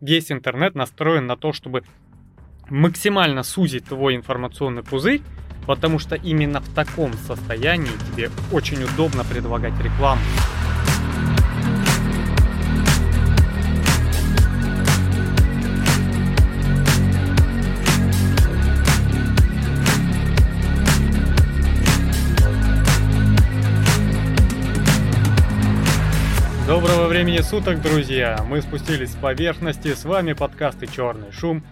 весь интернет настроен на то, чтобы максимально сузить твой информационный пузырь, потому что именно в таком состоянии тебе очень удобно предлагать рекламу. Доброго времени суток, друзья! Мы спустились с поверхности, с вами подкасты «Черный шум».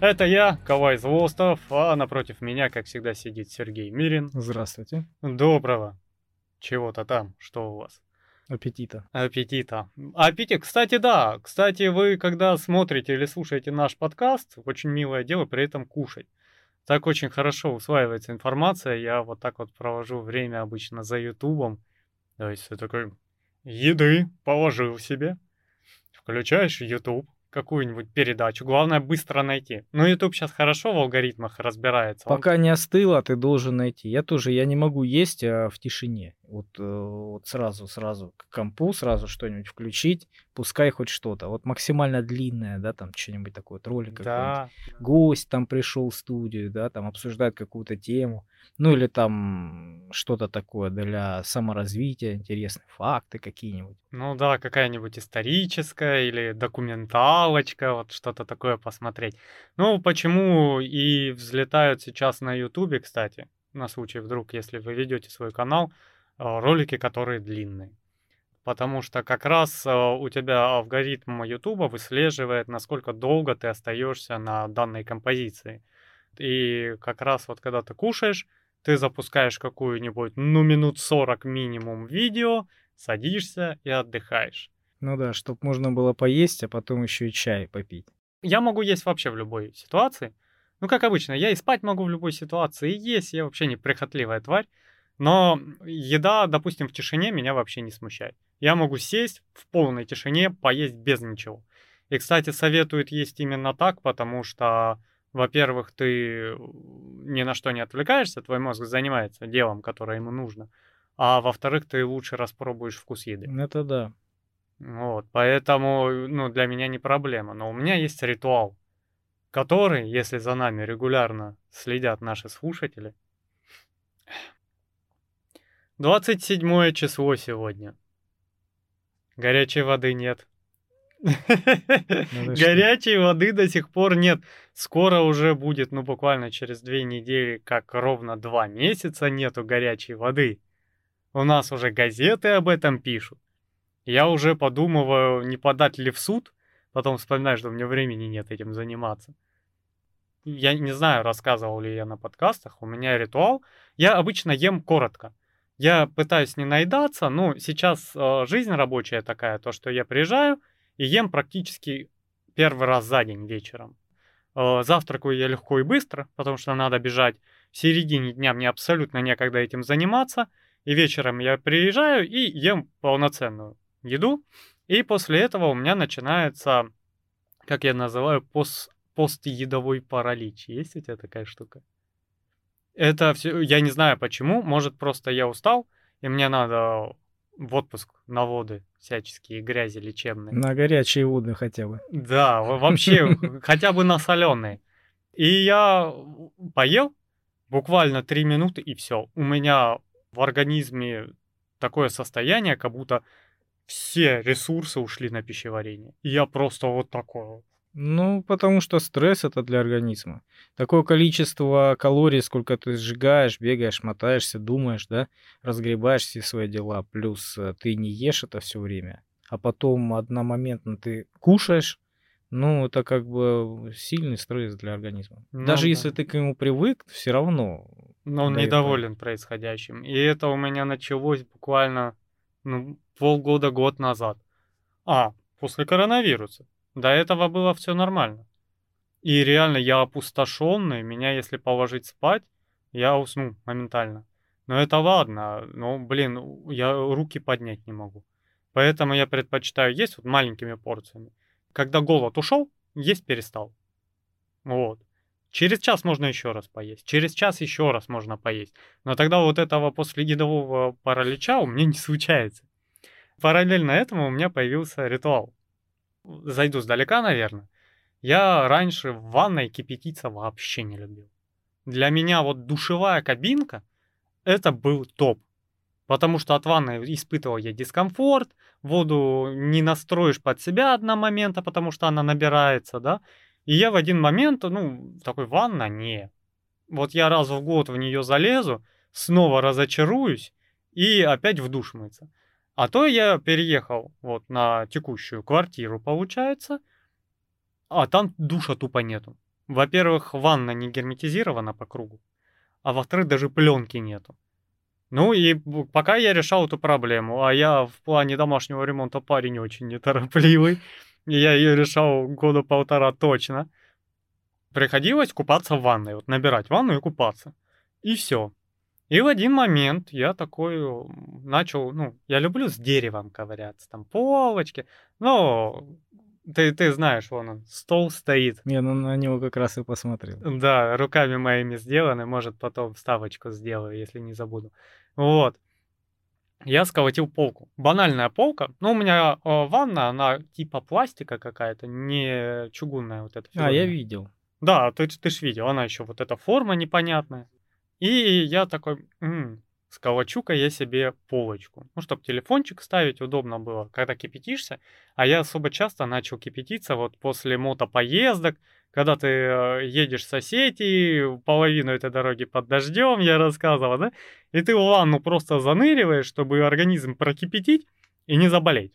Это я, Кавай Злостов, а напротив меня, как всегда, сидит Сергей Мирин. Здравствуйте. Доброго. Чего-то там, что у вас? Аппетита. Аппетита. Аппетит, кстати, да. Кстати, вы, когда смотрите или слушаете наш подкаст, очень милое дело при этом кушать. Так очень хорошо усваивается информация. Я вот так вот провожу время обычно за Ютубом. То есть это такой еды положил себе, включаешь YouTube, какую-нибудь передачу. Главное быстро найти. Ну, YouTube сейчас хорошо в алгоритмах разбирается. Пока Он... не остыло, ты должен найти. Я тоже, я не могу есть а в тишине. Вот, э, вот сразу, сразу к компу, сразу что-нибудь включить, пускай хоть что-то. Вот максимально длинное, да, там что-нибудь такое, ролик да. Гость там пришел в студию, да, там обсуждает какую-то тему. Ну или там что-то такое для саморазвития, интересные факты какие-нибудь. Ну да, какая-нибудь историческая или документалочка, вот что-то такое посмотреть. Ну, почему и взлетают сейчас на Ютубе, кстати, на случай вдруг, если вы ведете свой канал, ролики, которые длинные. Потому что как раз а, у тебя алгоритм Ютуба выслеживает, насколько долго ты остаешься на данной композиции. И как раз вот когда ты кушаешь, ты запускаешь какую-нибудь, ну, минут 40 минимум видео, садишься и отдыхаешь. Ну да, чтобы можно было поесть, а потом еще и чай попить. Я могу есть вообще в любой ситуации. Ну, как обычно, я и спать могу в любой ситуации, и есть я вообще не прихотливая тварь. Но еда, допустим, в тишине меня вообще не смущает. Я могу сесть в полной тишине, поесть без ничего. И, кстати, советуют есть именно так, потому что, во-первых, ты ни на что не отвлекаешься, твой мозг занимается делом, которое ему нужно. А во-вторых, ты лучше распробуешь вкус еды. Это да. Вот, поэтому, ну, для меня не проблема. Но у меня есть ритуал, который, если за нами регулярно следят наши слушатели, 27 число сегодня. Горячей воды нет. Ну, Горячей воды до сих пор нет. Скоро уже будет, ну буквально через две недели, как ровно два месяца нету горячей воды. У нас уже газеты об этом пишут. Я уже подумываю, не подать ли в суд, потом вспоминаю, что у меня времени нет этим заниматься. Я не знаю, рассказывал ли я на подкастах, у меня ритуал. Я обычно ем коротко. Я пытаюсь не наедаться, но сейчас э, жизнь рабочая такая, то, что я приезжаю и ем практически первый раз за день вечером. Э, завтракаю я легко и быстро, потому что надо бежать. В середине дня мне абсолютно некогда этим заниматься. И вечером я приезжаю и ем полноценную еду. И после этого у меня начинается, как я называю, пост, постедовой паралич. Есть у тебя такая штука? Это все, я не знаю почему, может просто я устал, и мне надо в отпуск на воды всяческие грязи лечебные. На горячие воды хотя бы. Да, вообще хотя бы на соленые. И я поел буквально три минуты и все. У меня в организме такое состояние, как будто все ресурсы ушли на пищеварение. И я просто вот такой. Ну, потому что стресс это для организма. Такое количество калорий, сколько ты сжигаешь, бегаешь, мотаешься, думаешь, да, разгребаешь все свои дела, плюс э, ты не ешь это все время, а потом одномоментно ты кушаешь, ну, это как бы сильный стресс для организма. Ну, Даже да. если ты к нему привык, все равно. Но он недоволен это... происходящим. И это у меня началось буквально ну, полгода-год назад. А, после коронавируса. До этого было все нормально. И реально я опустошенный, меня если положить спать, я усну моментально. Но это ладно, но, блин, я руки поднять не могу. Поэтому я предпочитаю есть вот маленькими порциями. Когда голод ушел, есть перестал. Вот. Через час можно еще раз поесть. Через час еще раз можно поесть. Но тогда вот этого после едового паралича у меня не случается. Параллельно этому у меня появился ритуал. Зайду сдалека, наверное. Я раньше в ванной кипятиться вообще не любил. Для меня вот душевая кабинка — это был топ. Потому что от ванны испытывал я дискомфорт, воду не настроишь под себя одна момента, потому что она набирается, да. И я в один момент, ну, такой, ванна, не. Вот я раз в год в нее залезу, снова разочаруюсь и опять в душ мыться. А то я переехал вот на текущую квартиру, получается, а там душа тупо нету. Во-первых, ванна не герметизирована по кругу, а во-вторых, даже пленки нету. Ну и пока я решал эту проблему, а я в плане домашнего ремонта парень очень неторопливый, я ее решал года полтора точно, приходилось купаться в ванной, вот набирать ванну и купаться. И все. И в один момент я такой начал, ну, я люблю с деревом ковыряться, там полочки, но ты, ты знаешь, вон он, стол стоит. Я ну, на него как раз и посмотрел. Да, руками моими сделаны, может потом вставочку сделаю, если не забуду. Вот. Я сколотил полку. Банальная полка. Ну, у меня э, ванна, она типа пластика какая-то, не чугунная вот эта. А, я видел. Да, ты, ты ж видел, она еще вот эта форма непонятная. И я такой, м-м, сколочу-ка я себе полочку. Ну, чтобы телефончик ставить удобно было, когда кипятишься. А я особо часто начал кипятиться вот после мотопоездок, когда ты э, едешь в соседей, половину этой дороги под дождем, я рассказывал, да? И ты в ванну просто заныриваешь, чтобы организм прокипятить и не заболеть.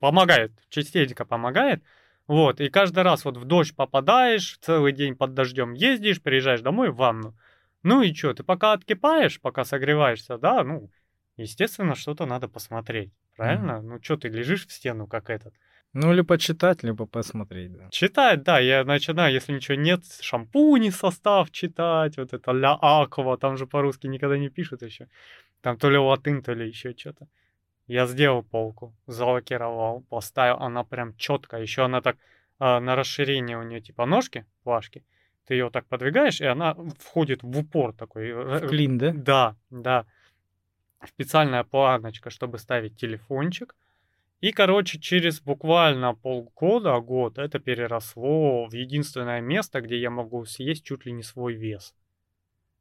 Помогает, частенько помогает. Вот, и каждый раз вот в дождь попадаешь, целый день под дождем ездишь, приезжаешь домой в ванну. Ну и что, ты пока откипаешь, пока согреваешься, да, ну, естественно, что-то надо посмотреть, правильно? Mm. Ну что, ты лежишь в стену, как этот. Ну, либо почитать, либо посмотреть, да. Читать, да, я начинаю, если ничего нет, шампуни состав читать, вот это ля аква, там же по-русски никогда не пишут еще. Там то ли латынь, то ли еще что-то. Я сделал полку, залакировал, поставил, она прям четко, еще она так э, на расширение у нее типа ножки, плашки, ты ее так подвигаешь, и она входит в упор такой. В клин, да? Да, да. Специальная планочка, чтобы ставить телефончик. И, короче, через буквально полгода, год, это переросло в единственное место, где я могу съесть чуть ли не свой вес.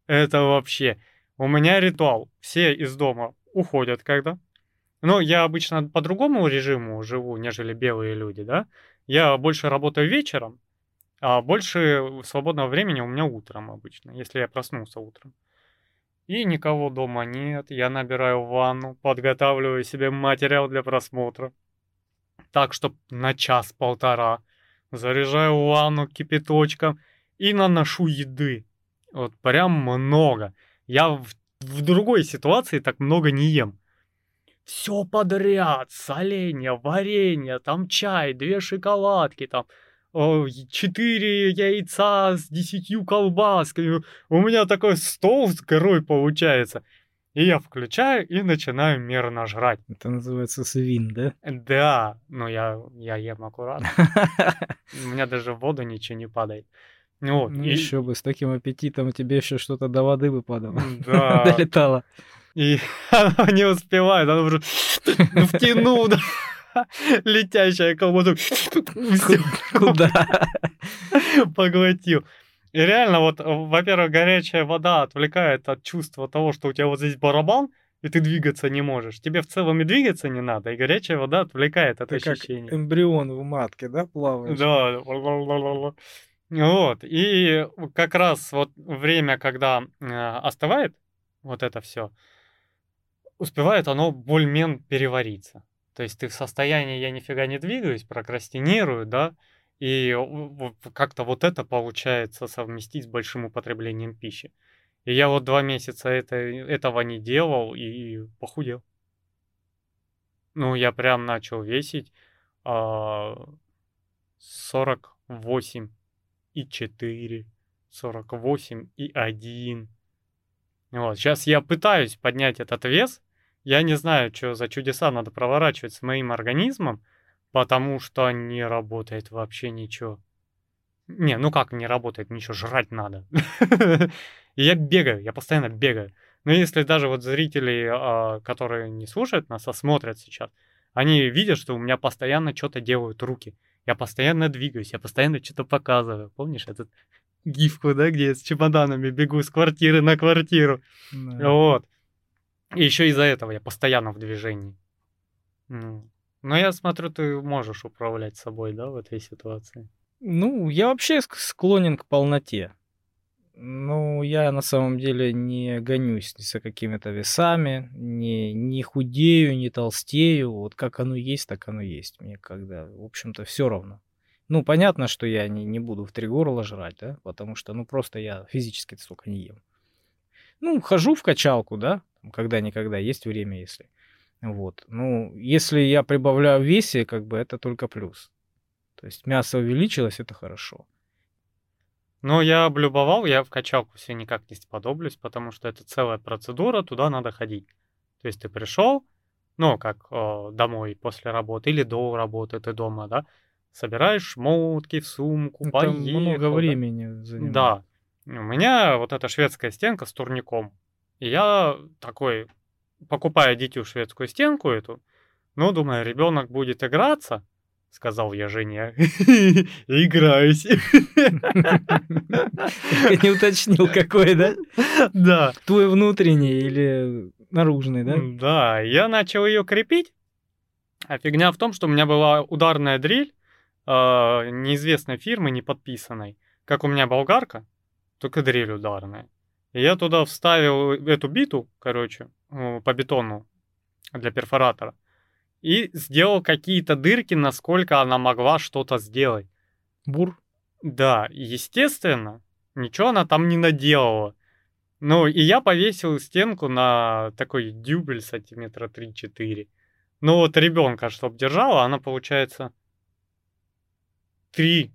Это вообще... У меня ритуал. Все из дома уходят когда. Но я обычно по другому режиму живу, нежели белые люди, да. Я больше работаю вечером, а больше свободного времени у меня утром обычно, если я проснулся утром. И никого дома нет, я набираю ванну, подготавливаю себе материал для просмотра. Так, что на час-полтора. Заряжаю ванну кипяточком и наношу еды. Вот прям много. Я в, в другой ситуации так много не ем. Все подряд, соленья, варенье, там чай, две шоколадки, там четыре яйца с десятью колбасками. У меня такой стол с горой получается. И я включаю и начинаю мерно жрать. Это называется свин, да? Да, но я, я ем аккуратно. У меня даже в воду ничего не падает. Вот. Ну, и... еще бы, с таким аппетитом тебе еще что-то до воды выпадало. Да. Долетало. И она не успевает, она уже втянул, да. Летящая колбаса. Куда? Поглотил. И реально, вот, во-первых, горячая вода отвлекает от чувства того, что у тебя вот здесь барабан, и ты двигаться не можешь. Тебе в целом и двигаться не надо, и горячая вода отвлекает от ты ощущения. Как эмбрион в матке, да, плаваешь? Да. Вот. И как раз вот время, когда э, остывает вот это все, успевает оно более-менее перевариться. То есть ты в состоянии «я нифига не двигаюсь», прокрастинирую, да, и как-то вот это получается совместить с большим употреблением пищи. И я вот два месяца это, этого не делал и похудел. Ну, я прям начал весить а, 48 и 4, 48 и 1. Вот, сейчас я пытаюсь поднять этот вес, я не знаю, что за чудеса надо проворачивать с моим организмом, потому что не работает вообще ничего. Не, ну как не работает, ничего, жрать надо. И я бегаю, я постоянно бегаю. Но если даже вот зрители, а, которые не слушают нас, а смотрят сейчас, Они видят, что у меня постоянно что-то делают руки. Я постоянно двигаюсь, я постоянно что-то показываю. Помнишь этот гифку, да, где я с чемоданами бегу с квартиры на квартиру? Да. Вот. И еще из-за этого я постоянно в движении. Ну, но я смотрю, ты можешь управлять собой, да, в этой ситуации. Ну, я вообще склонен к полноте. Ну, я на самом деле не гонюсь ни за какими-то весами, не, не худею, не толстею. Вот как оно есть, так оно есть. Мне когда, в общем-то, все равно. Ну, понятно, что я не, не буду в три горла жрать, да, потому что, ну, просто я физически столько не ем. Ну, хожу в качалку, да, когда-никогда, есть время, если. Вот. Ну, если я прибавляю в весе, как бы это только плюс. То есть мясо увеличилось, это хорошо. Но я облюбовал, я в качалку все никак не сподоблюсь, потому что это целая процедура, туда надо ходить. То есть ты пришел, ну, как э, домой после работы или до работы ты дома, да, собираешь шмотки в сумку, ну, Там поехал. много времени да. занимает. Да. У меня вот эта шведская стенка с турником. И я такой, покупая дитю шведскую стенку эту, ну, думаю, ребенок будет играться, сказал я Жене. Играюсь. Не уточнил, какой, да? Да. Твой внутренний или наружный, да? Да, я начал ее крепить. А фигня в том, что у меня была ударная дрель э, неизвестной фирмы, не подписанной. Как у меня болгарка, только дрель ударная. И я туда вставил эту биту, короче, по бетону для перфоратора и сделал какие-то дырки, насколько она могла что-то сделать. Бур? Да, естественно, ничего она там не наделала. Ну, и я повесил стенку на такой дюбель сантиметра 3-4. Ну, вот ребенка, чтобы держала, она получается 3-6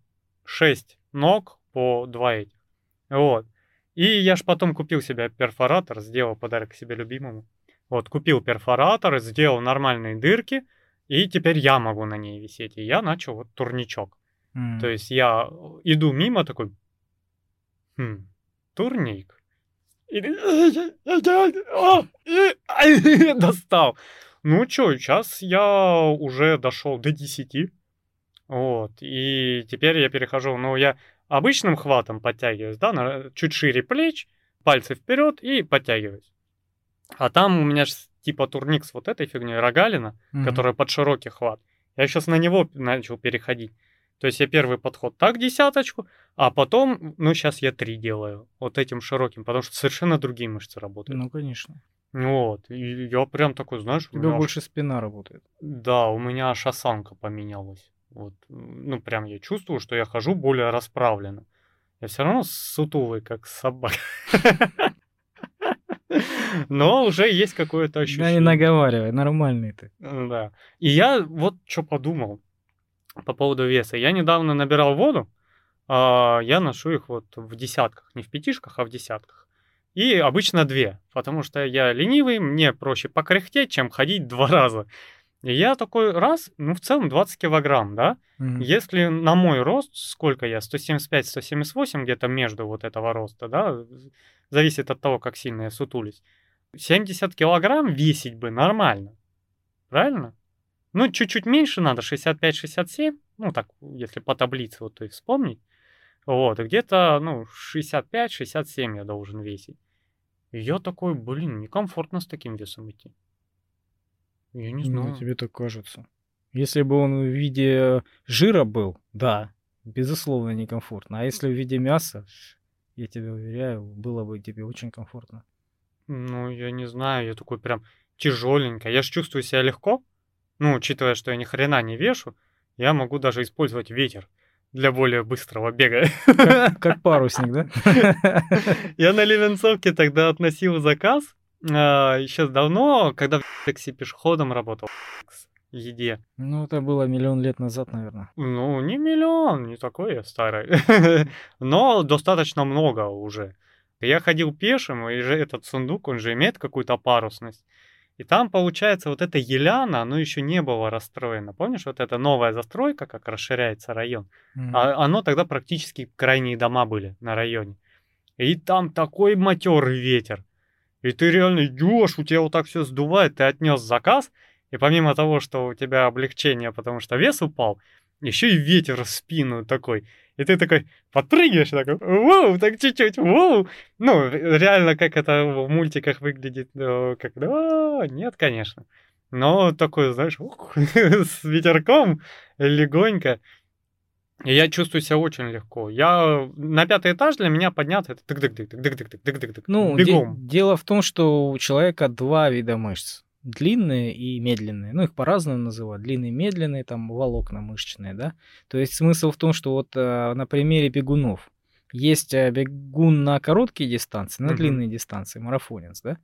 ног по 2 этих. Вот. И я ж потом купил себе перфоратор, сделал подарок себе любимому. Вот, купил перфоратор, сделал нормальные дырки, и теперь я могу на ней висеть. И я начал вот турничок. Mm. То есть я иду мимо такой, хм, турник. И достал. Ну что, сейчас я уже дошел до 10. Вот. И теперь я перехожу, ну, я обычным хватом подтягиваюсь, да, на, чуть шире плеч, пальцы вперед и подтягиваюсь. А там у меня типа турник с вот этой фигней, рогалина, mm-hmm. которая под широкий хват. Я сейчас на него начал переходить. То есть я первый подход так десяточку, а потом, ну, сейчас я три делаю вот этим широким, потому что совершенно другие мышцы работают. Ну, конечно. Вот, и я прям такой, знаешь... У тебя больше аж... спина работает. Да, у меня аж осанка поменялась. Вот, ну, прям я чувствую, что я хожу более расправленно. Я все равно сутулый, как собака. Но уже есть какое-то ощущение. Да не наговаривай, нормальный ты. Да. И я вот что подумал по поводу веса. Я недавно набирал воду, а я ношу их вот в десятках, не в пятишках, а в десятках. И обычно две, потому что я ленивый, мне проще покряхтеть, чем ходить два раза. И я такой раз, ну в целом 20 килограмм, да? Mm-hmm. Если на мой рост, сколько я, 175-178 где-то между вот этого роста, да, зависит от того, как сильно я сутулюсь. 70 килограмм весить бы нормально. Правильно? Ну, чуть-чуть меньше надо, 65-67. Ну, так, если по таблице вот то и вспомнить. Вот, где-то, ну, 65-67 я должен весить. И я такой, блин, некомфортно с таким весом идти. Я не знаю. Ну, тебе так кажется. Если бы он в виде жира был, да, безусловно, некомфортно. А если в виде мяса, я тебе уверяю, было бы тебе очень комфортно. Ну, я не знаю, я такой прям тяжеленько. Я же чувствую себя легко. Ну, учитывая, что я ни хрена не вешу, я могу даже использовать ветер для более быстрого бега. Как, как парусник, да? Я на Левенцовке тогда относил заказ. А, еще давно, когда в такси пешеходом работал еде. Ну, это было миллион лет назад, наверное. Ну, не миллион, не такой я старый. Но достаточно много уже. Я ходил пешим, и же этот сундук, он же имеет какую-то парусность. И там, получается, вот эта Еляна, оно еще не было расстроено. Помнишь, вот эта новая застройка, как расширяется район? Mm-hmm. А оно тогда практически крайние дома были на районе. И там такой матерый ветер. И ты реально идешь, у тебя вот так все сдувает, ты отнес заказ, И помимо того, что у тебя облегчение, потому что вес упал, еще и ветер в спину такой. И ты такой подпрыгиваешь, такой, воу, так чуть-чуть, воу. Ну, реально, как это в мультиках выглядит, как, да, нет, конечно. Но такой, знаешь, ух, с ветерком легонько. Я чувствую себя очень легко. Я на пятый этаж для меня подняться это тык тык тык тык тык тык тык тык тык Ну, бегом. Де- дело в том, что у человека два вида мышц длинные и медленные. Ну, их по-разному называют. Длинные, медленные, там, волокна мышечные, да. То есть смысл в том, что вот на примере бегунов. Есть бегун на короткие дистанции, на uh-huh. длинные дистанции, марафонец, да.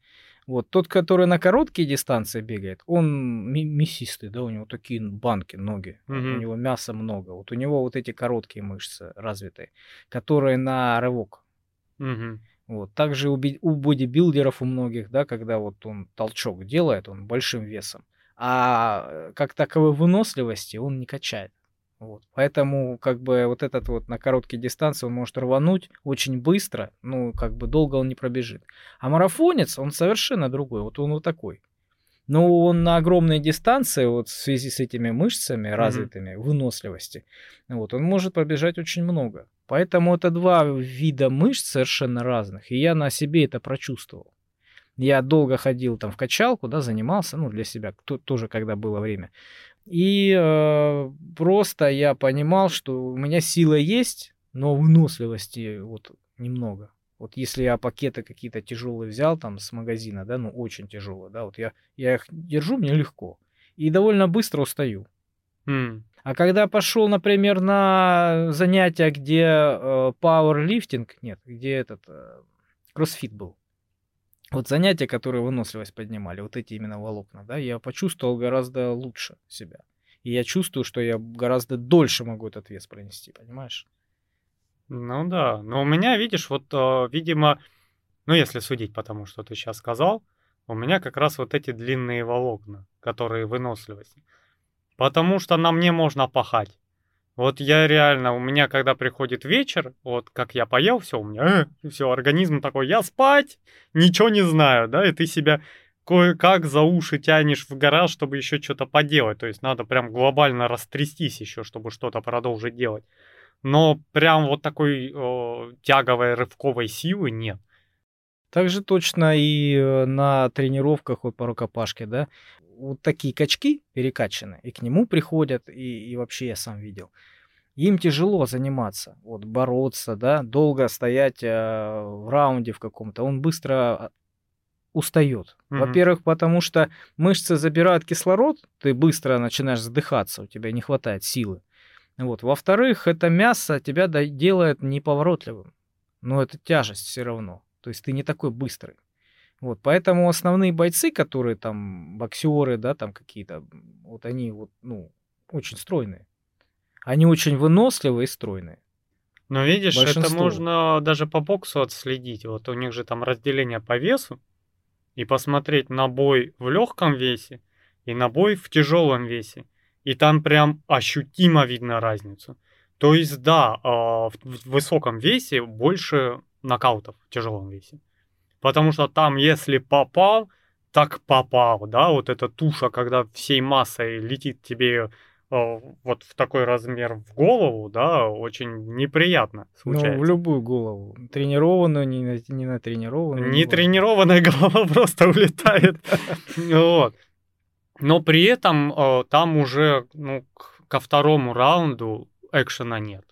Вот тот, который на короткие дистанции бегает, он мясистый, да, у него такие банки, ноги, uh-huh. у него мяса много. Вот у него вот эти короткие мышцы развитые, которые на рывок. Uh-huh. Вот. Также у, у бодибилдеров у многих, да, когда вот он толчок делает, он большим весом, а э, как таковой выносливости он не качает. Вот. Поэтому как бы вот этот вот на короткие дистанции он может рвануть очень быстро, ну как бы долго он не пробежит. А марафонец, он совершенно другой, вот он вот такой. Но он на огромной дистанции, вот в связи с этими мышцами развитыми, mm-hmm. выносливости, вот, он может пробежать очень много. Поэтому это два вида мышц совершенно разных, и я на себе это прочувствовал. Я долго ходил там в качалку, да, занимался, ну, для себя, то, тоже когда было время. И э, просто я понимал, что у меня сила есть, но выносливости вот немного. Вот если я пакеты какие-то тяжелые взял там с магазина, да, ну очень тяжелые, да, вот я, я их держу, мне легко. И довольно быстро устаю. Mm. А когда пошел, например, на занятия, где э, пауэрлифтинг, нет, где этот э, кроссфит был, вот занятия, которые выносливость поднимали, вот эти именно волокна, да, я почувствовал гораздо лучше себя. И я чувствую, что я гораздо дольше могу этот вес пронести, понимаешь? Ну да, но у меня, видишь, вот, э, видимо, ну если судить по тому, что ты сейчас сказал, у меня как раз вот эти длинные волокна, которые выносливости. Потому что на мне можно пахать. Вот я реально, у меня когда приходит вечер, вот как я поел, все, у меня э, все, организм такой, я спать, ничего не знаю, да, и ты себя кое-как за уши тянешь в гараж, чтобы еще что-то поделать. То есть надо прям глобально растрястись еще, чтобы что-то продолжить делать но прям вот такой о, тяговой рывковой силы нет. Также точно и э, на тренировках вот по рукопашке, да, вот такие качки перекачаны, и к нему приходят, и, и вообще я сам видел. Им тяжело заниматься, вот бороться, да, долго стоять э, в раунде в каком-то. Он быстро устает. Mm-hmm. Во-первых, потому что мышцы забирают кислород, ты быстро начинаешь задыхаться, у тебя не хватает силы. Вот. Во-вторых, это мясо тебя делает неповоротливым. Но это тяжесть все равно. То есть ты не такой быстрый. Вот, поэтому основные бойцы, которые там боксеры, да, там какие-то, вот они вот, ну, очень стройные. Они очень выносливые и стройные. Но видишь, Большинство. это можно даже по боксу отследить. Вот у них же там разделение по весу и посмотреть на бой в легком весе и на бой в тяжелом весе и там прям ощутимо видно разницу. То есть, да, а, в высоком весе больше нокаутов в тяжелом весе. Потому что там, если попал, так попал, да, вот эта туша, когда всей массой летит тебе а, вот в такой размер в голову, да, очень неприятно случается. Ну, в любую голову. Тренированную, не, на, не на тренированную. Не тренированная голова просто улетает. Вот. Но при этом э, там уже ну, ко второму раунду экшена нет.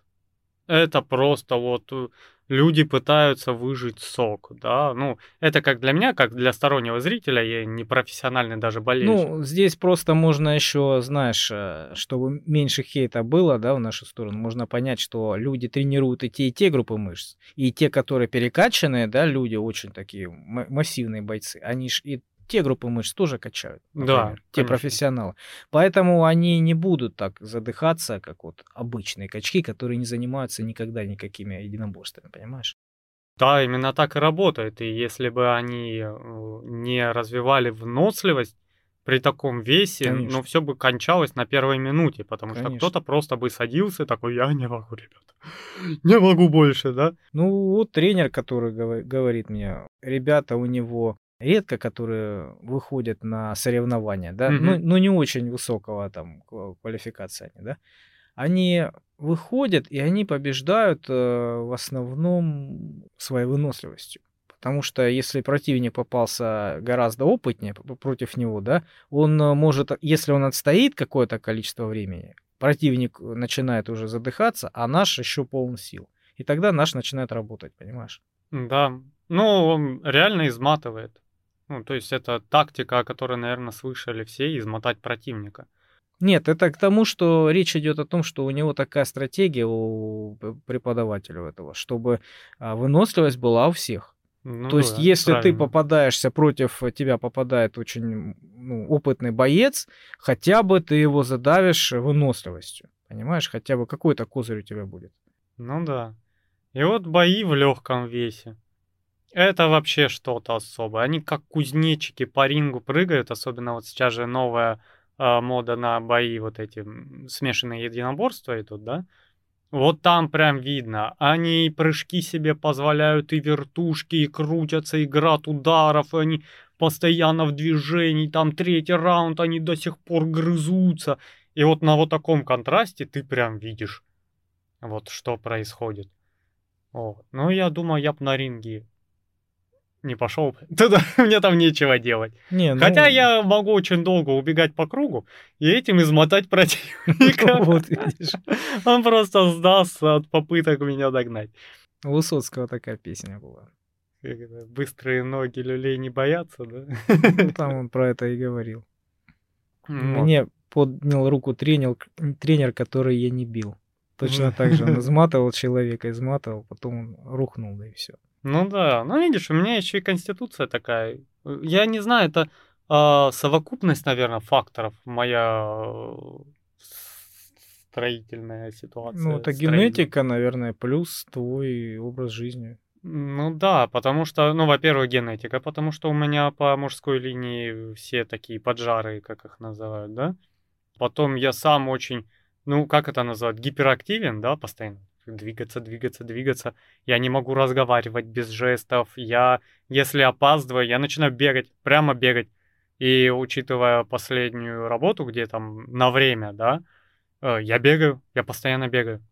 Это просто вот э, люди пытаются выжить сок, да, ну, это как для меня, как для стороннего зрителя, я не профессиональный даже болельщик. Ну, здесь просто можно еще, знаешь, э, чтобы меньше хейта было, да, в нашу сторону, можно понять, что люди тренируют и те, и те группы мышц, и те, которые перекачанные, да, люди очень такие массивные бойцы, они ж и те группы мышц тоже качают. Например, да, те конечно. профессионалы. Поэтому они не будут так задыхаться, как вот обычные качки, которые не занимаются никогда никакими единоборствами, понимаешь? Да, именно так и работает. И если бы они э, не развивали выносливость при таком весе, Конечно. ну все бы кончалось на первой минуте, потому Конечно. что кто-то просто бы садился такой, я не могу, ребята, не могу больше, да? Ну вот тренер, который говорит мне, ребята, у него редко, которые выходят на соревнования, да, mm-hmm. ну, ну не очень высокого там квалификации они, да, они выходят и они побеждают э, в основном своей выносливостью. Потому что если противник попался гораздо опытнее против него, да, он э, может, если он отстоит какое-то количество времени, противник начинает уже задыхаться, а наш еще полон сил. И тогда наш начинает работать, понимаешь? Да. Ну, он реально изматывает. Ну, то есть это тактика, о которой, наверное, слышали все, измотать противника. Нет, это к тому, что речь идет о том, что у него такая стратегия у преподавателя этого, чтобы а, выносливость была у всех. Ну, То есть, если правильно. ты попадаешься против тебя попадает очень ну, опытный боец, хотя бы ты его задавишь выносливостью. Понимаешь, хотя бы какой-то козырь у тебя будет. Ну да. И вот бои в легком весе. Это вообще что-то особое. Они как кузнечики по рингу прыгают, особенно вот сейчас же новая э, мода на бои, вот эти смешанные единоборства идут, да? Вот там прям видно. Они и прыжки себе позволяют, и вертушки, и крутятся, и град ударов, и они постоянно в движении. Там третий раунд, они до сих пор грызутся. И вот на вот таком контрасте ты прям видишь, вот что происходит. Вот. Ну, я думаю, я бы на ринге не пошел. Туда мне там нечего делать. Не, ну... Хотя я могу очень долго убегать по кругу и этим измотать противника. Вот видишь. Он просто сдастся от попыток меня догнать. У Высоцкого такая песня была. Быстрые ноги люлей не боятся, да? Ну, там он про это и говорил. Мне поднял руку тренер, тренер, который я не бил. Точно так же он изматывал человека, изматывал, потом он рухнул, да и все. Ну да, ну видишь, у меня еще и конституция такая. Я не знаю, это э, совокупность, наверное, факторов моя строительная ситуация. Ну, это генетика, наверное, плюс твой образ жизни. Ну да, потому что, ну, во-первых, генетика, потому что у меня по мужской линии все такие поджары, как их называют, да. Потом я сам очень, ну, как это называть, гиперактивен, да, постоянно двигаться, двигаться, двигаться. Я не могу разговаривать без жестов. Я, если опаздываю, я начинаю бегать, прямо бегать. И учитывая последнюю работу, где там на время, да, э, я бегаю, я постоянно бегаю.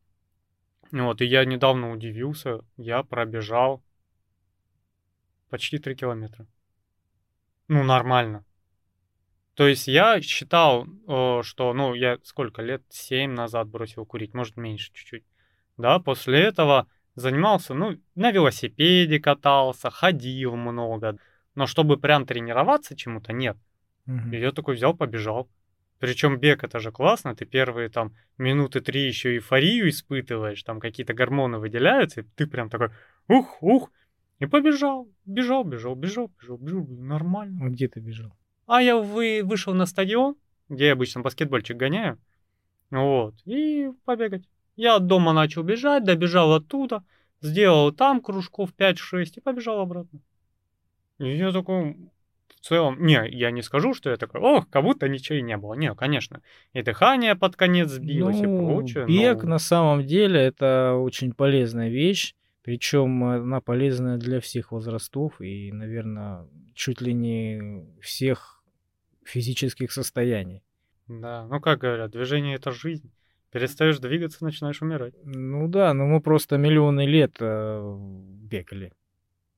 Вот, и я недавно удивился, я пробежал почти 3 километра. Ну, нормально. То есть я считал, э, что, ну, я сколько лет, 7 назад бросил курить, может, меньше чуть-чуть да, после этого занимался, ну, на велосипеде катался, ходил много, но чтобы прям тренироваться чему-то, нет. Угу. И я такой взял, побежал. Причем бег это же классно, ты первые там минуты три еще эйфорию испытываешь, там какие-то гормоны выделяются, и ты прям такой ух, ух, и побежал, бежал, бежал, бежал, бежал, бежал, нормально. А где ты бежал? А я вы, вышел на стадион, где я обычно баскетбольчик гоняю, вот, и побегать. Я от дома начал бежать, добежал оттуда, сделал там кружков 5-6 и побежал обратно. И я такой, в целом, не, я не скажу, что я такой, ох, как будто ничего и не было. Не, конечно, и дыхание под конец сбилось ну, и прочее. Бег но... на самом деле это очень полезная вещь, причем она полезная для всех возрастов и, наверное, чуть ли не всех физических состояний. Да, ну как говорят, движение это жизнь. Перестаешь двигаться, начинаешь умирать. Ну да, но мы просто миллионы лет э, бегали.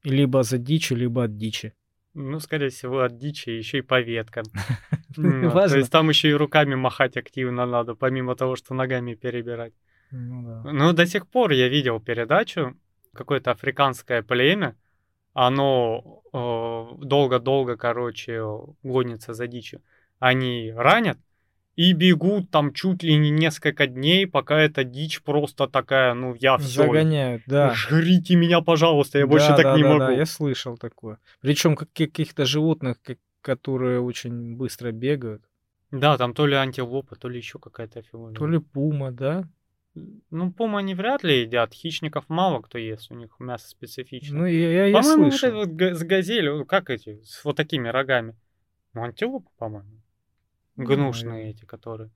Либо за дичью, либо от дичи. Ну, скорее всего, от дичи, еще и по веткам. То есть там еще и руками махать активно надо, помимо того, что ногами перебирать. Ну, ну до сих пор я видел передачу, какое-то африканское племя, оно э, долго-долго, короче, гонится за дичью. Они ранят, и бегут там чуть ли не несколько дней, пока эта дичь просто такая, ну я все. Загоняют, да. Жрите меня, пожалуйста, я да, больше да, так не да, могу. Да, я слышал такое. Причем каких-то животных, которые очень быстро бегают. Да, там то ли антилопа, то ли еще какая-то фигура. То ли пума, да? Ну, пума они вряд ли едят, хищников мало кто ест, у них мясо специфичное. Ну, я, я, я слышал. По-моему, вот, вот с газелью, как эти, с вот такими рогами. Ну, антилопа, по-моему. Гнушные эти, которые.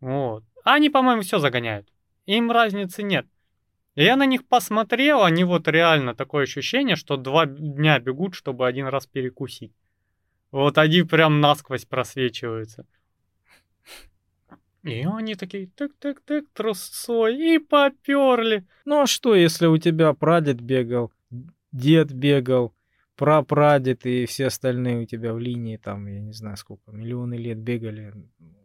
Вот. А они, по-моему, все загоняют. Им разницы нет. Я на них посмотрел, они вот реально такое ощущение, что два дня бегут, чтобы один раз перекусить. Вот они прям насквозь просвечиваются. И они такие тык-тык-тык трусцой и поперли. Ну а что, если у тебя прадед бегал, дед бегал, прапрадед и все остальные у тебя в линии, там, я не знаю сколько, миллионы лет бегали,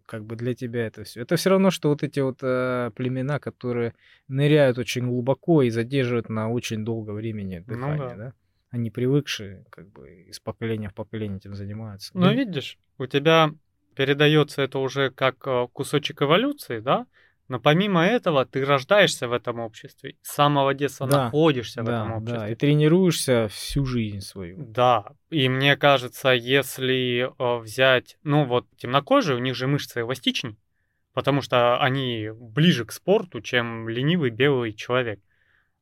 как бы для тебя это все. Это все равно, что вот эти вот э, племена, которые ныряют очень глубоко и задерживают на очень долгое времени ну дыхание, ну, да. да? Они привыкшие, как бы из поколения в поколение этим занимаются. Ну, видишь, у тебя передается это уже как э, кусочек эволюции, да? Но помимо этого ты рождаешься в этом обществе, с самого детства да, находишься да, в этом обществе. Да, и тренируешься всю жизнь свою. Да, и мне кажется, если э, взять, ну вот темнокожие, у них же мышцы эластичнее, потому что они ближе к спорту, чем ленивый белый человек.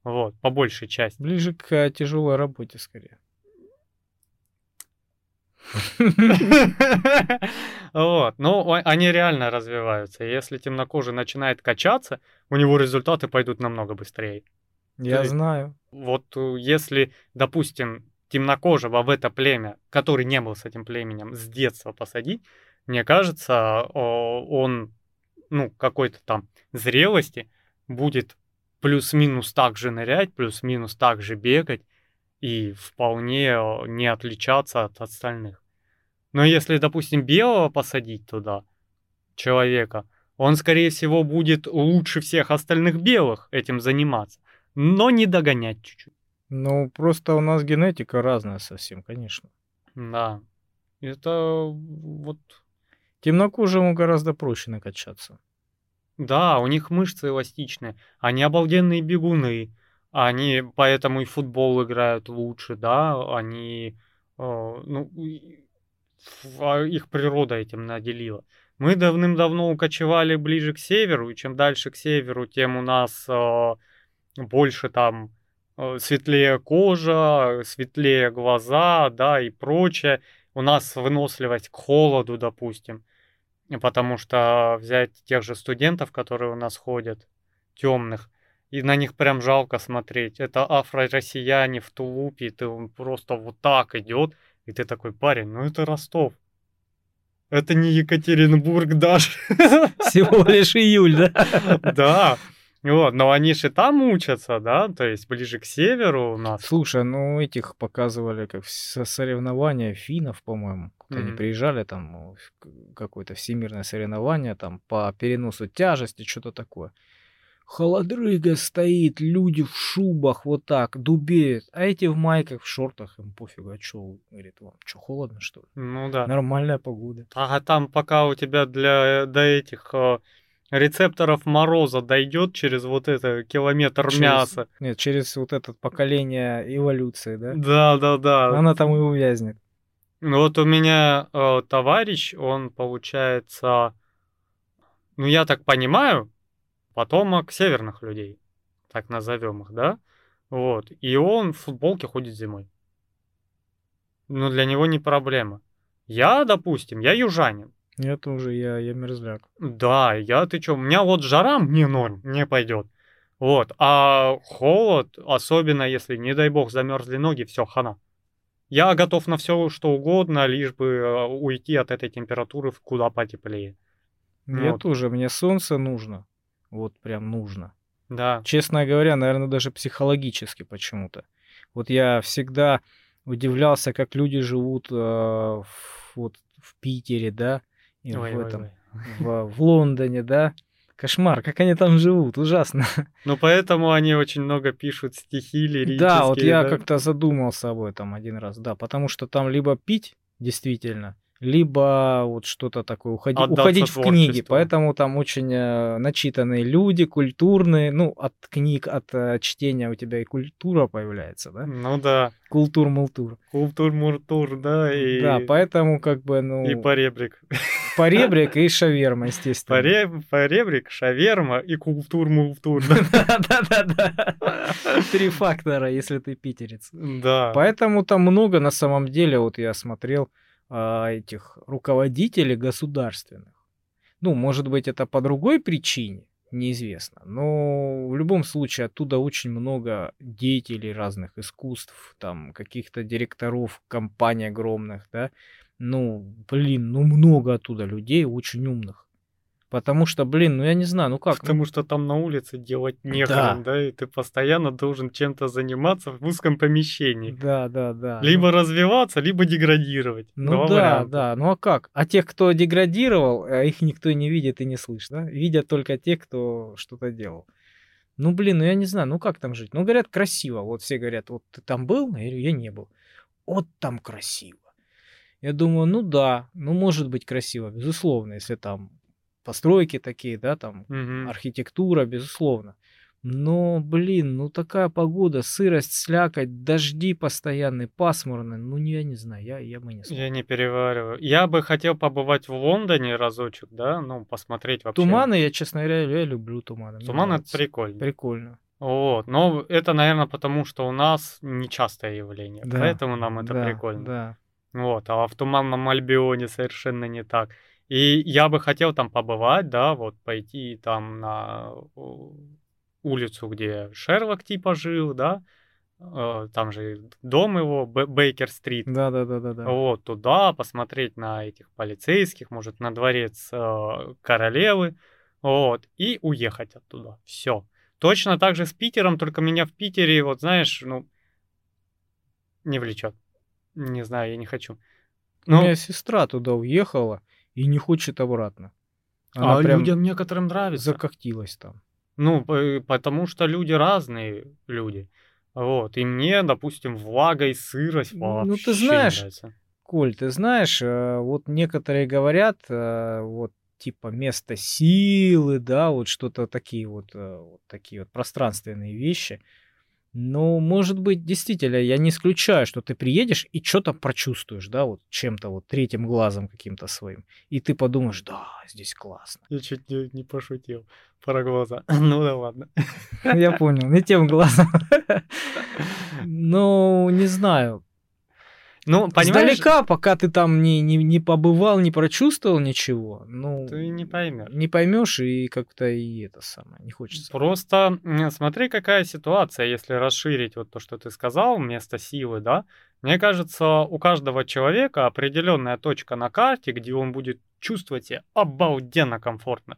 Вот, по большей части. Ближе к э, тяжелой работе, скорее. Вот, ну, они реально развиваются. Если темнокожий начинает качаться, у него результаты пойдут намного быстрее. Я знаю. Вот э, если, допустим, темнокожего в это племя, который не был с этим племенем, с детства посадить, мне кажется, он, ну, какой-то там зрелости будет плюс-минус так же нырять, плюс-минус так же бегать, и вполне э, не отличаться от остальных. Но если, допустим, белого посадить туда, человека, он, скорее всего, будет лучше всех остальных белых этим заниматься, но не догонять чуть-чуть. Ну, просто у нас генетика разная совсем, конечно. Да. Это вот... Темнокожему гораздо проще накачаться. Да, у них мышцы эластичные. Они обалденные бегуны. Они поэтому и футбол играют лучше, да, они, э, ну, а, их природа этим наделила. Мы давным-давно укочевали ближе к северу, и чем дальше к северу, тем у нас э, больше там э, светлее кожа, светлее глаза, да, и прочее. У нас выносливость к холоду, допустим. Потому что взять тех же студентов, которые у нас ходят, темных, и на них прям жалко смотреть. Это афро-россияне в тулупе, и ты он просто вот так идет, и ты такой парень, ну это Ростов. Это не Екатеринбург даже. Всего лишь июль, да? Да. Вот, но они же там учатся, да, то есть ближе к северу у нас. Слушай, ну этих показывали как соревнования финнов, по-моему. Mm-hmm. Они приезжали там какое-то всемирное соревнование там по переносу тяжести, что-то такое холодрыга стоит, люди в шубах вот так дубеют, а эти в майках, в шортах, им пофигу, а что, говорит, вам что, холодно, что ли? Ну да. Нормальная погода. А там пока у тебя для, до этих э, рецепторов мороза дойдет через вот это километр через, мяса. Нет, через вот это поколение эволюции, да? Да, да, да. Она там и увязнет. Ну вот у меня э, товарищ, он получается, ну я так понимаю, потомок северных людей, так назовем их, да? Вот. И он в футболке ходит зимой. Но для него не проблема. Я, допустим, я южанин. Я тоже, я, я мерзляк. Да, я, ты чё, у меня вот жара мне норм, не пойдет. Вот, а холод, особенно если, не дай бог, замерзли ноги, все, хана. Я готов на все, что угодно, лишь бы э, уйти от этой температуры в куда потеплее. Мне вот. тоже, мне солнце нужно. Вот прям нужно. Да. Честно говоря, наверное, даже психологически почему-то. Вот я всегда удивлялся, как люди живут э, в, вот в Питере, да, и ой, в этом, ой, ой. В, в Лондоне, да. Кошмар, как они там живут, ужасно. Ну, поэтому они очень много пишут стихи лирические. Да, вот я да? как-то задумался об этом один раз, да, потому что там либо пить, действительно, либо вот что-то такое, уходи, уходить в книги. Поэтому там очень э, начитанные люди, культурные. Ну, от книг, от э, чтения у тебя и культура появляется, да? Ну да. Культур-мультур. Культур-мультур, да. И... Да, поэтому как бы, ну... И поребрик. Поребрик и шаверма, естественно. Пореб... Поребрик, шаверма и культур-мультур. Да-да-да. Три фактора, если ты питерец. Да. Поэтому там много на самом деле, вот я смотрел, а, этих руководителей государственных. Ну, может быть, это по другой причине. неизвестно. Но в любом случае оттуда очень много деятелей разных искусств, там каких-то директоров компаний огромных, да. Ну, блин, ну много оттуда людей очень умных. Потому что, блин, ну я не знаю, ну как? Потому ну... что там на улице делать нехрен, да. да, и ты постоянно должен чем-то заниматься в узком помещении. Да, да, да. Либо ну... развиваться, либо деградировать. Ну Два да, варианта. да. Ну а как? А тех, кто деградировал, а их никто не видит и не слышит, да? Видят только те, кто что-то делал. Ну, блин, ну я не знаю, ну как там жить? Ну, говорят, красиво. Вот все говорят, вот ты там был? Я говорю, я не был. Вот там красиво. Я думаю, ну да, ну может быть красиво, безусловно, если там постройки такие, да, там угу. архитектура, безусловно. Но, блин, ну такая погода, сырость, слякоть, дожди постоянные, пасмурные, ну я не знаю, я, я бы не смог. Я не перевариваю. Я бы хотел побывать в Лондоне разочек, да, ну посмотреть вообще. Туманы, я, честно говоря, я люблю туманы. Туман это прикольно. Прикольно. Вот, но это, наверное, потому что у нас нечастое явление, да, поэтому нам это да, прикольно. Да. Вот, а в Туманном Альбионе совершенно не так. И я бы хотел там побывать, да, вот пойти там на улицу, где Шерлок типа жил, да, э, там же дом его, Бейкер-стрит. Да, да, да, да, да. Вот туда посмотреть на этих полицейских, может, на дворец э, королевы, вот, и уехать оттуда. Все. Точно так же с Питером, только меня в Питере, вот знаешь, ну, не влечет. Не знаю, я не хочу. Но... У меня сестра туда уехала, и не хочет обратно. Она а людям некоторым нравится. Закоктилась там. Ну, потому что люди разные люди. Вот. И мне, допустим, влага и сырость вообще Ну, ты знаешь, нравится. Коль, ты знаешь, э, вот некоторые говорят, э, вот типа место силы, да, вот что-то такие вот, э, вот такие вот пространственные вещи. Ну, может быть, действительно, я не исключаю, что ты приедешь и что-то прочувствуешь, да, вот чем-то вот третьим глазом каким-то своим. И ты подумаешь, да, здесь классно. Я чуть не, не пошутил про глаза. Ну да ладно. Я понял, не тем глазом. Ну, не знаю. Ну, понимаешь... Издалека, пока ты там не, не, не побывал, не прочувствовал ничего, ну... Ты не поймешь. Не поймешь, и как-то и это самое, не хочется. Просто смотри, какая ситуация, если расширить вот то, что ты сказал, место силы, да? Мне кажется, у каждого человека определенная точка на карте, где он будет чувствовать себя обалденно комфортно.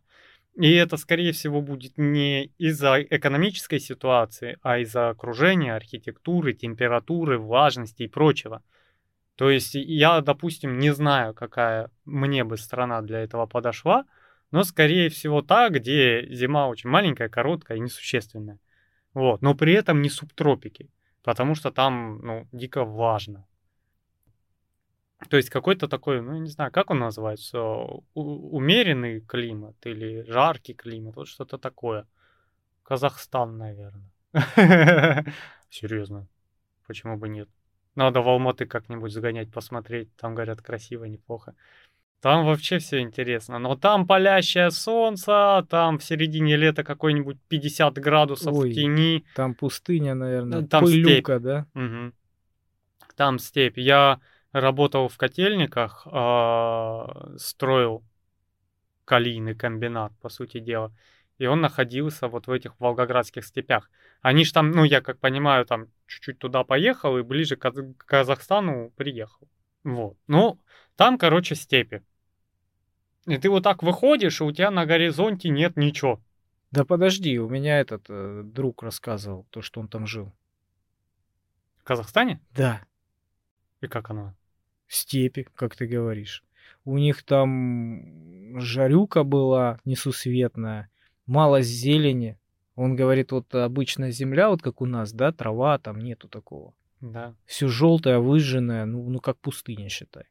И это, скорее всего, будет не из-за экономической ситуации, а из-за окружения, архитектуры, температуры, влажности и прочего. То есть я, допустим, не знаю, какая мне бы страна для этого подошла, но, скорее всего, та, где зима очень маленькая, короткая и несущественная. Вот. Но при этом не субтропики, потому что там, ну, дико важно. То есть какой-то такой, ну, не знаю, как он называется, умеренный климат или жаркий климат, вот что-то такое. Казахстан, наверное. Серьезно. Почему бы нет? Надо в Алматы как-нибудь загонять, посмотреть. Там, говорят, красиво, неплохо. Там вообще все интересно. Но там палящее солнце, там в середине лета какой-нибудь 50 градусов Ой, в тени. Там пустыня, наверное. Там Пылюка, степь. да? Угу. Там степь. Я работал в котельниках, э, строил калийный комбинат, по сути дела и он находился вот в этих волгоградских степях. Они же там, ну, я как понимаю, там чуть-чуть туда поехал и ближе к Казахстану приехал. Вот. Ну, там, короче, степи. И ты вот так выходишь, и у тебя на горизонте нет ничего. Да подожди, у меня этот э, друг рассказывал то, что он там жил. В Казахстане? Да. И как оно? В степи, как ты говоришь. У них там жарюка была несусветная мало зелени. Он говорит, вот обычная земля, вот как у нас, да, трава, там нету такого. Да. Все желтое, выжженное, ну, ну как пустыня, считай.